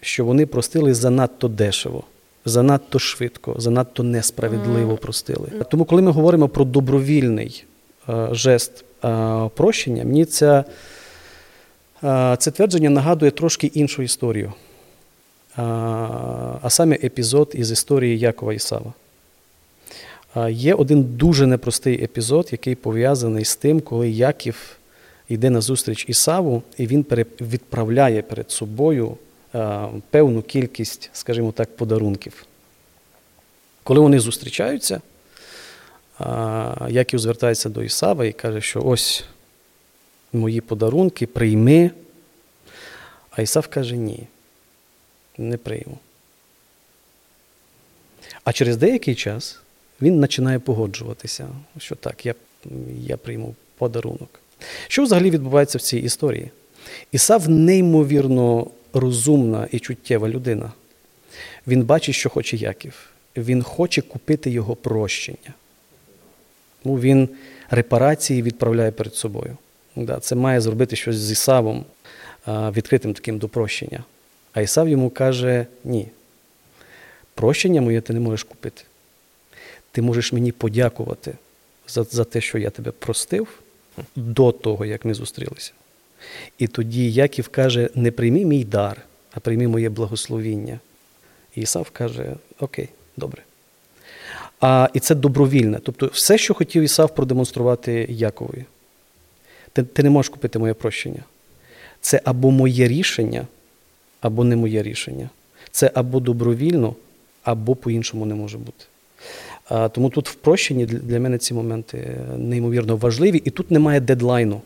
що вони простили занадто дешево занадто швидко, занадто несправедливо простили. Тому, коли ми говоримо про добровільний е, жест прощення, мені це, е, це твердження нагадує трошки іншу історію. А саме епізод із історії Якова Ісава. Є один дуже непростий епізод, який пов'язаний з тим, коли Яків йде на зустріч Ісаву, і він відправляє перед собою Е, певну кількість, скажімо так, подарунків. Коли вони зустрічаються, е, Яків звертається до Ісава і каже, що ось мої подарунки, прийми. А Ісав каже, ні, не прийму. А через деякий час він починає погоджуватися, що так, я я прийму подарунок. Що взагалі відбувається в цій історії? Ісав неймовірно розумна і чуттєва людина. Він бачить, що хоче Яків. Він хоче купити його прощення. Ну, Він репарації відправляє перед собою. Це має зробити щось з Ісавом, відкритим таким до прощення. А Ісав йому каже: ні. Прощення моє ти не можеш купити. Ти можеш мені подякувати за, за те, що я тебе простив до того, як ми зустрілися. І тоді Яків каже: не прийми мій дар, а прийми моє благословіння. І Ісав каже: Окей, добре. А, І це добровільне. Тобто, все, що хотів Ісав продемонструвати Якові, ти, ти не можеш купити моє прощення. Це або моє рішення, або не моє рішення. Це або добровільно, або по-іншому не може бути. А, Тому тут в прощенні для мене ці моменти неймовірно важливі, і тут немає дедлайну.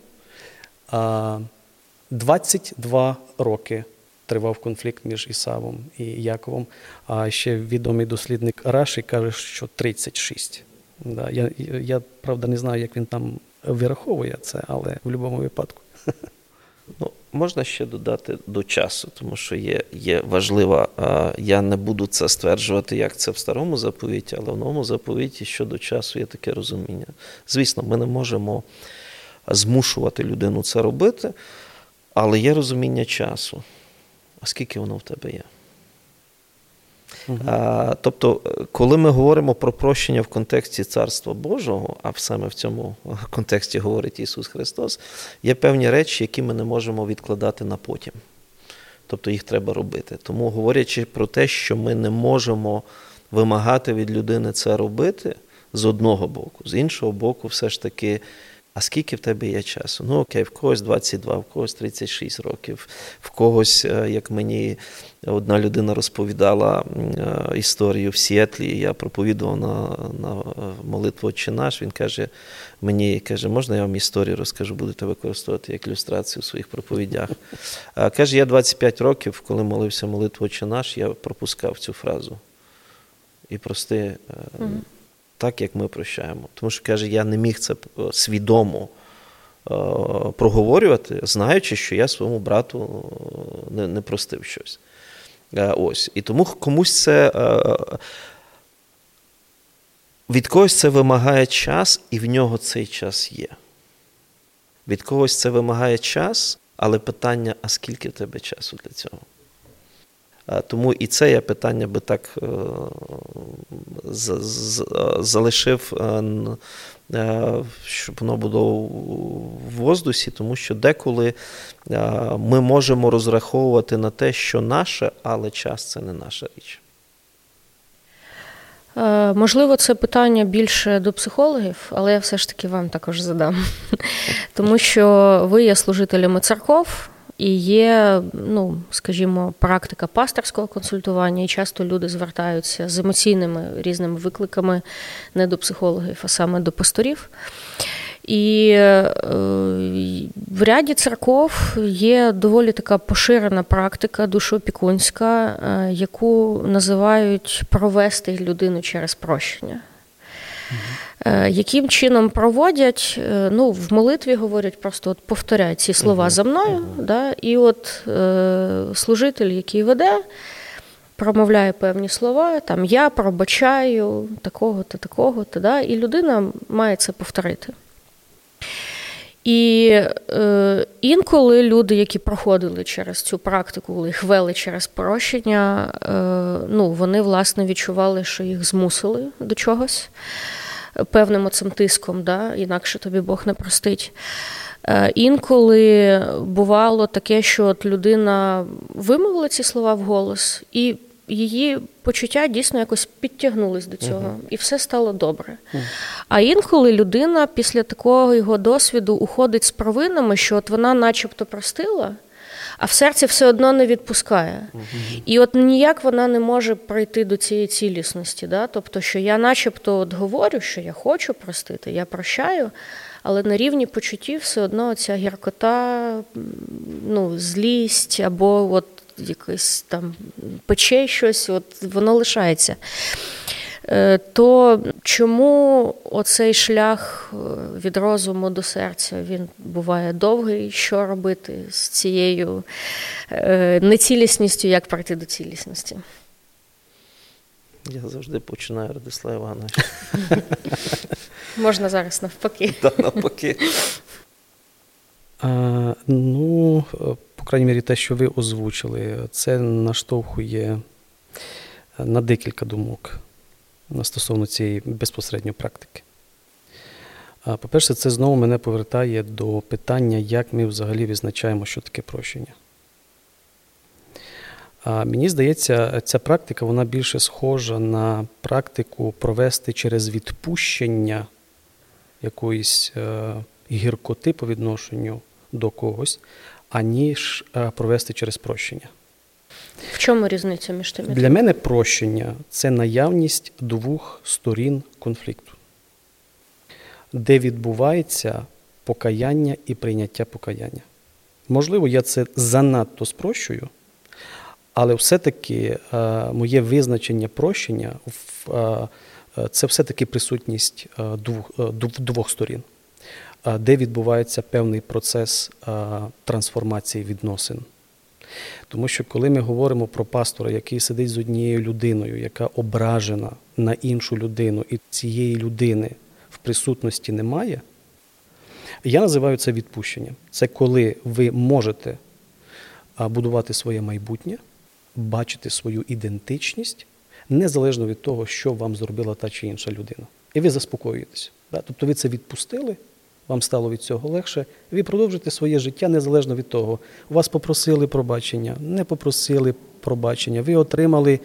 22 роки тривав конфлікт між Ісавом і Яковом. А ще відомий дослідник Раші каже, що 36. Да, Я, я правда не знаю, як він там вираховує це, але в будь-якому випадку. Ну, Можна ще додати до часу, тому що є є важлива. Я не буду це стверджувати, як це в старому заповіті, але в новому заповіті щодо часу є таке розуміння. Звісно, ми не можемо змушувати людину це робити, але є розуміння часу. А скільки воно в тебе є? Угу. А, Тобто, коли ми говоримо про прощення в контексті Царства Божого, а саме в цьому контексті говорить Ісус Христос, є певні речі, які ми не можемо відкладати на потім. Тобто їх треба робити. Тому говорячи про те, що ми не можемо вимагати від людини це робити з одного боку, з іншого боку, все ж таки а скільки в тебе є часу? Ну окей, в когось 22, в когось 36 років, в когось, е, як мені одна людина розповідала е, історію в Сіетлі, я проповідував на на молитву «Отче наш», Він каже: мені каже, можна я вам історію розкажу, будете використовувати як ілюстрацію в своїх проповідях. Каже, я 25 років, коли молився молитву «Отче наш», я пропускав цю фразу. І прости. Угу так, як ми прощаємо. Тому що каже, я не міг це е, свідомо е, проговорювати, знаючи, що я своєму брату е, не не простив щось. Ось. І тому комусь це від когось це вимагає час, і в нього цей час є. Від когось це вимагає час, але питання: а скільки в тебе часу для цього? Тому і це я питання би так е, залишив, е, е, щоб воно було в воздусі, тому що деколи ми можемо розраховувати на те, що наше, але час це не наша річ. Можливо, це питання більше до психологів, але я все ж таки вам також задам. Тому що ви є служителями церков, і є, ну скажімо, практика пасторського консультування, і часто люди звертаються з емоційними різними викликами не до психологів, а саме до пасторів. І е, в ряді церков є доволі така поширена практика душоопікунська, е, яку називають провести людину через прощення. Е, яким чином проводять? Е, ну, в молитві говорять, просто от повторяй ці слова за мною. Да? І от е, служитель, який веде, промовляє певні слова, там я пробачаю такого-то, такого-то, да? і людина має це повторити. І е, інколи люди, які проходили через цю практику, їх вели через прощення, е, ну, вони власне відчували, що їх змусили до чогось певним оцим тиском, да? інакше тобі Бог не простить. Е, інколи бувало таке, що от людина вимовила ці слова в голос, і її почуття дійсно якось підтягнулись до цього, uh-huh. і все стало добре. Uh-huh. А інколи людина після такого його досвіду уходить з провинами, що от вона, начебто, простила а в серці все одно не відпускає. Uh-huh. І от ніяк вона не може прийти до цієї цілісності. Да? Тобто, що я начебто от говорю, що я хочу простити, я прощаю, але на рівні почуттів все одно ця гіркота, ну, злість або от якесь там пече щось, от воно лишається. Е, то чому оцей шлях е, від розуму до серця він буває довгий? Що робити з цією е, нецілісністю, як прийти до цілісності? Я завжди починаю Радислав Іванович. Можна зараз навпаки. Так, навпаки. А, Ну, крайній мірі, те, що ви озвучили, це наштовхує на декілька думок стосовно цієї безпосередньої практики. По-перше, це знову мене повертає до питання, як ми взагалі визначаємо, що таке прощення. Мені здається, ця практика вона більше схожа на практику провести через відпущення якоїсь е, гіркоти по відношенню до когось, аніж е, провести через прощення. В чому різниця між тими? Для мене прощення це наявність двох сторін конфлікту, де відбувається покаяння і прийняття покаяння. Можливо, я це занадто спрощую, але все-таки е, моє визначення прощення е, це все-таки присутність двох, двох сторін, де відбувається певний процес трансформації відносин. Тому що коли ми говоримо про пастора, який сидить з однією людиною, яка ображена на іншу людину, і цієї людини в присутності немає, я називаю це відпущенням. Це коли ви можете будувати своє майбутнє, бачити свою ідентичність, незалежно від того, що вам зробила та чи інша людина. І ви заспокоюєтесь. Тобто ви це відпустили вам стало від цього легше, ви продовжите своє життя незалежно від того. Вас попросили пробачення, не попросили пробачення, ви отримали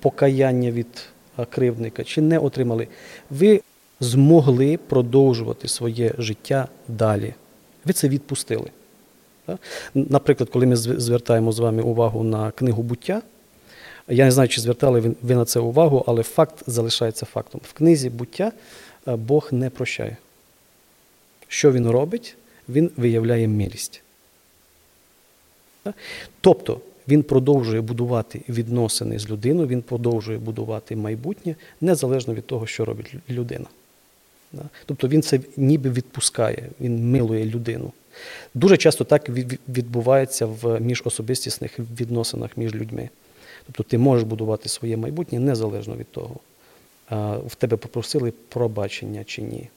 покаяння від кривдника чи не отримали. Ви змогли продовжувати своє життя далі. Ви це відпустили. Наприклад, коли ми звертаємо з вами увагу на книгу буття, я не знаю, чи звертали ви на це увагу, але факт залишається фактом. В книзі буття Бог не прощає. Що він робить? Він виявляє милість. Тобто він продовжує будувати відносини з людиною, він продовжує будувати майбутнє незалежно від того, що робить людина. Тобто він це ніби відпускає, він милує людину. Дуже часто так відбувається в міжособистісних відносинах між людьми. Тобто ти можеш будувати своє майбутнє незалежно від того, в тебе попросили пробачення чи ні.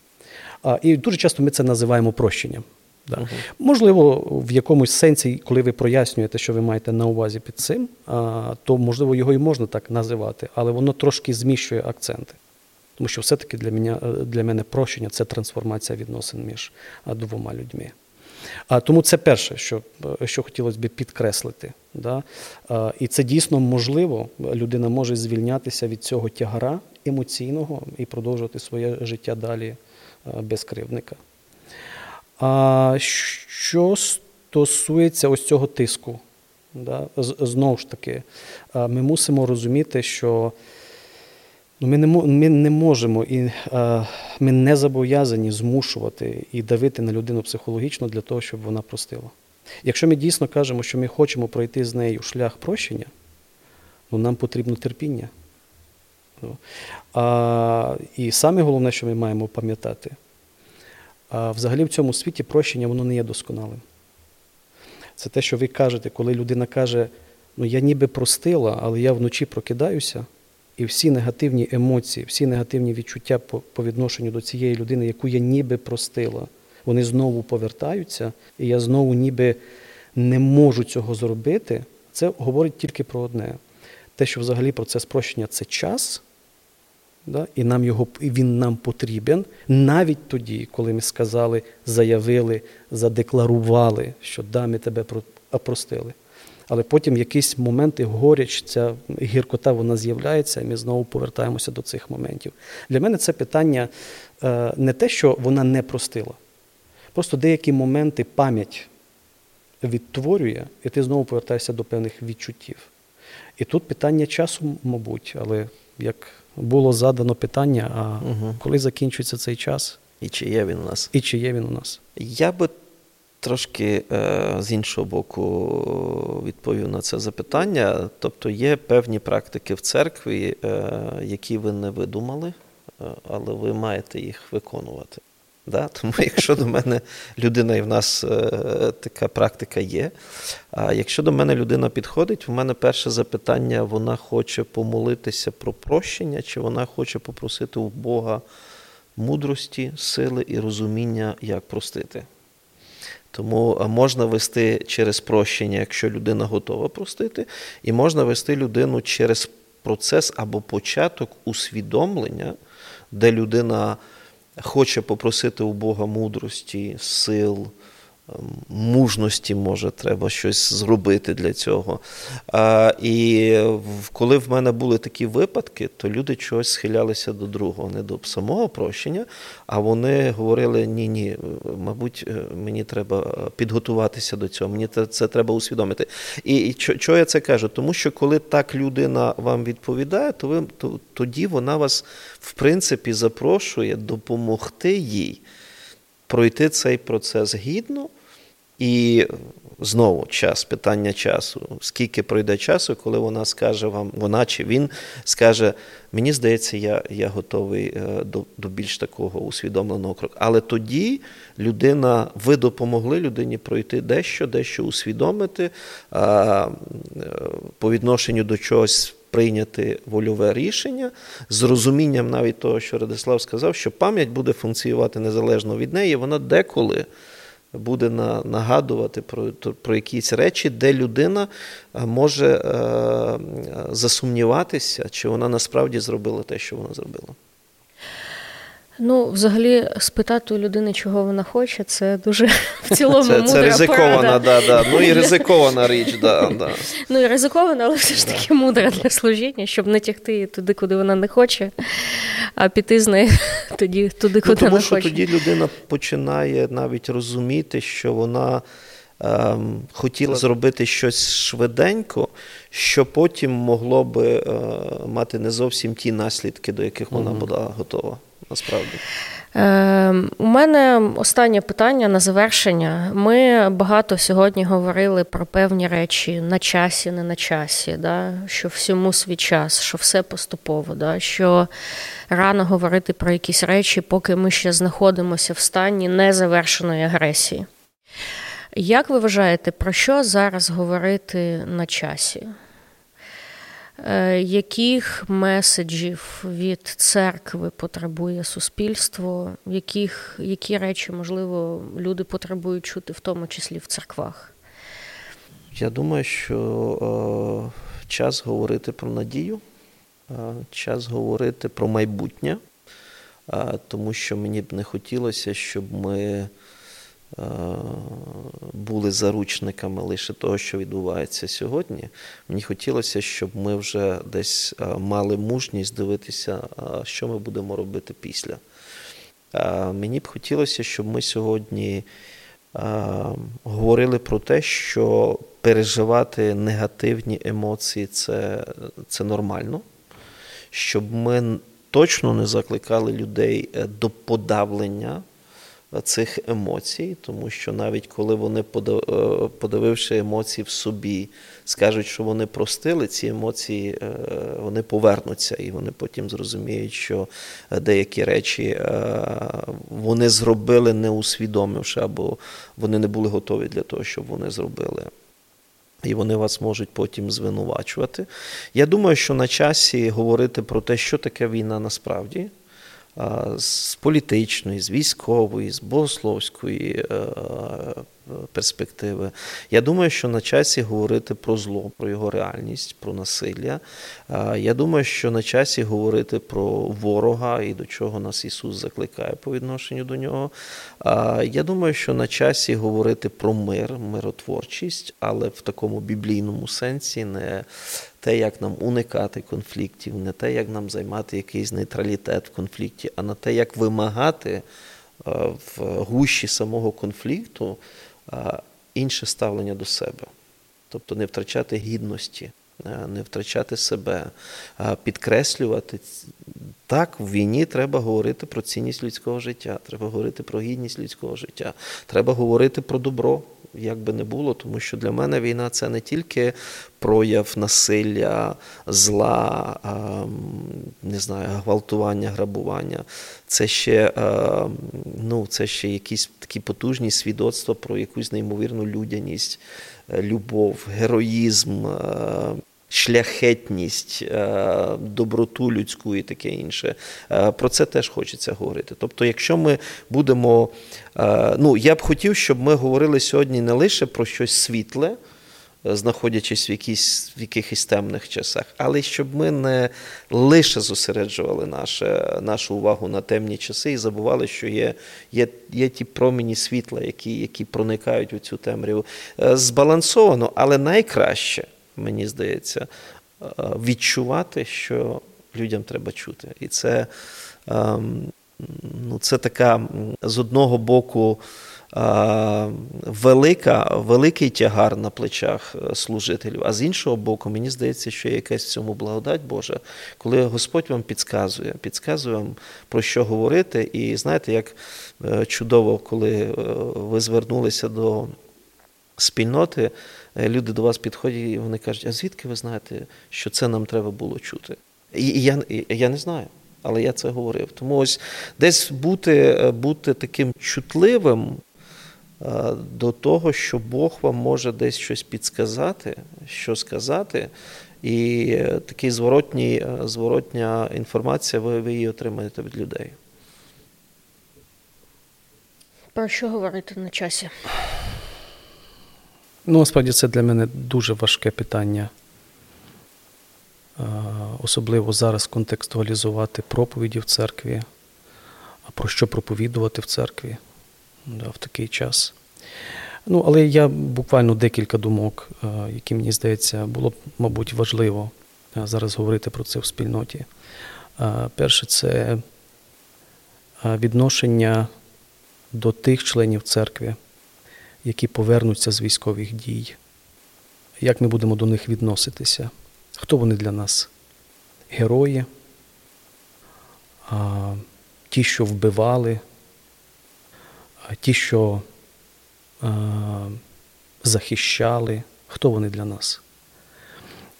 І дуже часто ми це називаємо прощенням. Да. Uh-huh. Можливо, в якомусь сенсі, коли ви прояснюєте, що ви маєте на увазі під цим, то можливо його і можна так називати, але воно трошки зміщує акценти. Тому що все-таки для мене для мене прощення це трансформація відносин між двома людьми. А тому це перше, що що хотілося б підкреслити. Да? А, І це дійсно можливо. Людина може звільнятися від цього тягара емоційного і продовжувати своє життя далі без кривдника. А що стосується ось цього тиску, да, знову ж таки, ми мусимо розуміти, що ну, ми не ми не можемо і ми не зобов'язані змушувати і давити на людину психологічно для того, щоб вона простила. Якщо ми дійсно кажемо, що ми хочемо пройти з нею шлях прощення, ну, нам потрібно терпіння. Ну, а, І саме головне, що ми маємо пам'ятати. А взагалі в цьому світі прощення воно не є досконалим. Це те, що ви кажете, коли людина каже, ну я ніби простила, але я вночі прокидаюся, і всі негативні емоції, всі негативні відчуття по, по відношенню до цієї людини, яку я ніби простила, вони знову повертаються, і я знову ніби не можу цього зробити. Це говорить тільки про одне: те, що взагалі процес прощення це час. Да? І нам його, він нам потрібен навіть тоді, коли ми сказали, заявили, задекларували, що да, ми тебе простили. Але потім якісь моменти горіч, ця гіркота вона з'являється, і ми знову повертаємося до цих моментів. Для мене це питання е, не те, що вона не простила. Просто деякі моменти пам'ять відтворює, і ти знову повертаєшся до певних відчуттів. І тут питання часу, мабуть, але як було задано питання, а угу. коли закінчується цей час? І чи є він у нас? І чи є він у нас? Я би трошки е, з іншого боку відповів на це запитання. Тобто є певні практики в церкві, е, які ви не видумали, е, але ви маєте їх виконувати. Да? Тому якщо до мене людина, і в нас е, така практика є. А якщо до мене людина підходить, в мене перше запитання: вона хоче помолитися про прощення, чи вона хоче попросити у Бога мудрості, сили і розуміння, як простити. Тому можна вести через прощення, якщо людина готова простити, і можна вести людину через процес або початок усвідомлення, де людина хоче попросити у Бога мудрості, сил, мужності, може, треба щось зробити для цього. І коли в мене були такі випадки, то люди чогось схилялися до другого, не до самого прощення, а вони говорили: ні, ні, мабуть, е, мені треба підготуватися до цього, мені це треба усвідомити. І, і чого я це кажу? Тому що коли так людина вам відповідає, то ви то, тоді вона вас в принципі запрошує допомогти їй пройти цей процес гідно. І знову час, питання часу. Скільки пройде часу, коли вона скаже вам, вона чи він скаже, мені здається, я я готовий е, до до більш такого усвідомленого кроку. Але тоді людина, ви допомогли людині пройти дещо, дещо усвідомити е, по відношенню до чогось. Прийняти вольове рішення з розумінням навіть того, що Радислав сказав, що пам'ять буде функціювати незалежно від неї, вона деколи буде нагадувати про про якісь речі, де людина е, може е, засумніватися, чи вона насправді зробила те, що вона зробила. Ну, взагалі, спитати у людини, чого вона хоче, це дуже в цілому це, мудра Це ризикована, да, да. Ну і ризикована річ, да, да. Ну і ризикована, але все ж таки мудра для служіння, щоб не тягти туди, куди вона не хоче, а піти з нею тоді, туди, куди ну, тому, не що тоді людина починає навіть розуміти, що вона. Ем, хотіла зробити щось швиденько, що потім могло би е, мати не зовсім ті наслідки, до яких вона була готова насправді? Е, У мене останнє питання на завершення. Ми багато сьогодні говорили про певні речі на часі, не на часі, да? що всьому свій час, що все поступово, да? що рано говорити про якісь речі, поки ми ще знаходимося в стані незавершеної агресії. Як ви вважаєте, про що зараз говорити на часі? Е, яких меседжів від церкви потребує суспільство? Яких, Які речі, можливо, люди потребують чути, в тому числі в церквах? Я думаю, що е, час говорити про надію, е, час говорити про майбутнє, е, тому що мені б не хотілося, щоб ми. Е, були заручниками лише того, що відбувається сьогодні. Мені хотілося, щоб ми вже десь е, мали мужність дивитися, е, що ми будемо робити після. Мені б хотілося, щоб ми сьогодні говорили про те, що переживати негативні емоції це, це нормально, щоб ми точно не закликали людей до подавлення цих емоцій, тому що навіть коли вони, е, подививши емоції в собі, скажуть, що вони простили, ці емоції е, вони повернуться, і вони потім зрозуміють, що деякі речі е, вони зробили, не усвідомивши, або вони не були готові для того, щоб вони зробили. І вони вас можуть потім звинувачувати. Я думаю, що на часі говорити про те, що таке війна насправді з політичної, з військової, з богословської е, перспективи. Я думаю, що на часі говорити про зло, про його реальність, про насилля. Я думаю, що на часі говорити про ворога і до чого нас Ісус закликає по відношенню до нього. Я думаю, що на часі говорити про мир, миротворчість, але в такому біблійному сенсі, не те, як нам уникати конфліктів, не те, як нам займати якийсь нейтралітет в конфлікті, а на те, як вимагати в гущі самого конфлікту інше ставлення до себе, тобто не втрачати гідності, не втрачати себе, підкреслювати. Так, в війні треба говорити про цінність людського життя, треба говорити про гідність людського життя, треба говорити про добро як би не було, тому що для мене війна це не тільки прояв насилля, зла, не знаю, гвалтування, грабування. Це ще ну, це ще якісь такі потужні свідоцтва про якусь неймовірну людяність, е, любов, героїзм шляхетність, е, доброту людську і таке інше. Е, про це теж хочеться говорити. Тобто, якщо ми будемо, е, ну я б хотів, щоб ми говорили сьогодні не лише про щось світле. Знаходячись в якісь, в якихось темних часах, але щоб ми не лише зосереджували наше, нашу увагу на темні часи і забували, що є є, є ті промені світла, які які проникають у цю темряву. Збалансовано, але найкраще мені здається, е, відчувати, що людям треба чути. І це ем, ну, це така з одного боку. Е, велика, великий тягар на плечах е, служителів, а з іншого боку, мені здається, що є якась в цьому благодать Божа, коли Господь вам підказує, підказує вам про що говорити. І знаєте, як чудово, коли ви звернулися до спільноти, люди до вас підходять і вони кажуть, а звідки ви знаєте, що це нам треба було чути? І я я не знаю, але я це говорив. Тому ось десь бути, е, бути таким чутливим. Е, до того, що Бог вам може десь щось підсказати, що сказати, і така зворотня інформація, ви, ви її отримаєте від людей. Про що говорити на часі? Ну, насправді це для мене дуже важке питання. Особливо зараз контекстуалізувати проповіді в церкві, а про що проповідувати в церкві да, в такий час. Ну, Але я буквально декілька думок, які мені здається, було б, мабуть, важливо зараз говорити про це в спільноті. Перше, це відношення до тих членів церкви які повернуться з військових дій, як ми будемо до них відноситися? Хто вони для нас? Герої, а, ті, що вбивали, а, ті, що а, захищали, хто вони для нас?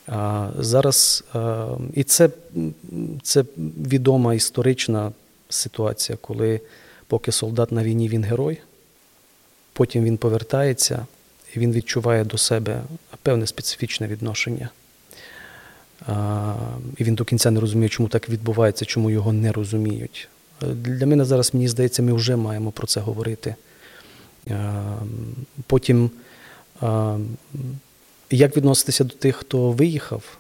А, Зараз а, і це, це відома історична ситуація, коли поки солдат на війні він герой. Потім він повертається і він відчуває до себе певне специфічне відношення. І він до кінця не розуміє, чому так відбувається, чому його не розуміють. Для мене зараз, мені здається, ми вже маємо про це говорити. Потім, як відноситися до тих, хто виїхав,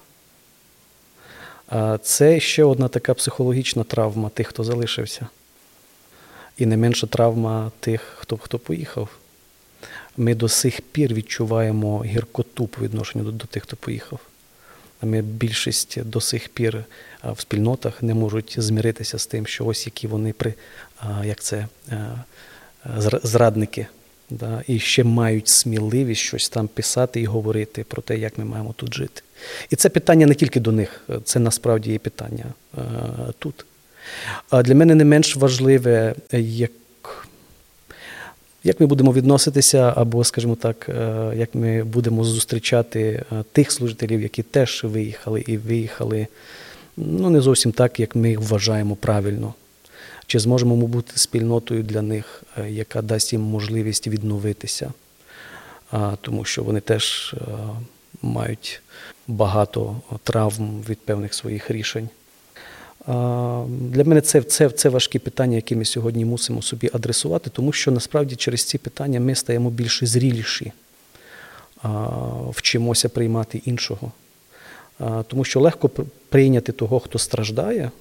це ще одна така психологічна травма тих, хто залишився. І не менша травма тих, хто хто поїхав. Ми до сих пір відчуваємо гіркоту по відношенню до, до тих, хто поїхав. Ми більшість до сих пір в спільнотах не можуть зміритися з тим, що ось які вони при як це зрадники, да, і ще мають сміливість щось там писати і говорити про те, як ми маємо тут жити. І це питання не тільки до них, це насправді є питання тут. Для мене не менш важливе, як як ми будемо відноситися, або, скажімо так, е, як ми будемо зустрічати е, тих служителів, які теж виїхали і виїхали, ну не зовсім так, як ми їх вважаємо правильно. Чи зможемо ми бути спільнотою для них, е, яка дасть їм можливість відновитися, тому що вони теж мають багато травм від певних своїх рішень. Для мене це це, це важкі питання, які ми сьогодні мусимо собі адресувати, тому що насправді через ці питання ми стаємо більш зріліші, вчимося приймати іншого. Тому що легко прийняти того, хто страждає,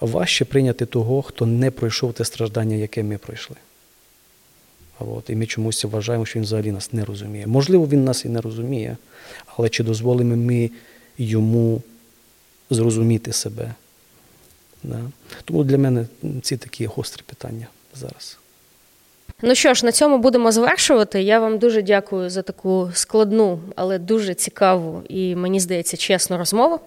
а важче прийняти того, хто не пройшов те страждання, яке ми пройшли. От, І ми чомусь вважаємо, що він взагалі нас не розуміє. Можливо, він нас і не розуміє, але чи дозволимо ми йому зрозуміти себе? Да. Тому для мене ці такі гострі питання зараз. Ну що ж, на цьому будемо завершувати. Я вам дуже дякую за таку складну, але дуже цікаву і, мені здається, чесну розмову.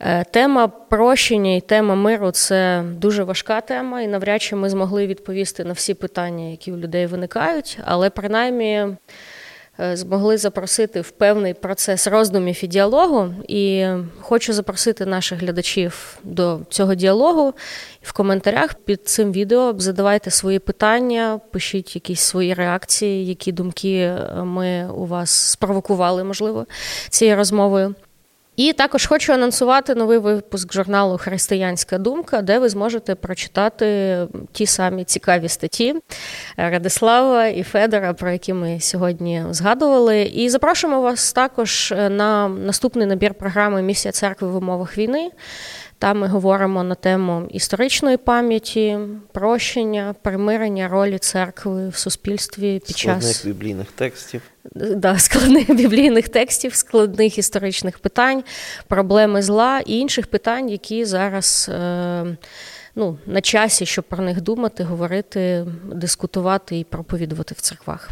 Е, тема прощення і тема миру це дуже важка тема, і навряд чи ми змогли відповісти на всі питання, які у людей виникають, але принаймні змогли запросити в певний процес роздумів і діалогу. І хочу запросити наших глядачів до цього діалогу. В коментарях під цим відео задавайте свої питання, пишіть якісь свої реакції, які думки е, ми у вас спровокували, можливо, цією розмовою. І також хочу анонсувати новий випуск журналу Християнська думка, де ви зможете прочитати ті самі цікаві статті Радислава і Федора, про які ми сьогодні згадували. І запрошуємо вас також на наступний набір програми Місія церкви в умовах війни. Там ми говоримо на тему історичної пам'яті, прощення, примирення ролі церкви в суспільстві під час складних біблійних текстів. Да, складних біблійних текстів, складних історичних питань, проблеми зла і інших питань, які зараз е, ну, на часі, щоб про них думати, говорити, дискутувати і проповідувати в церквах.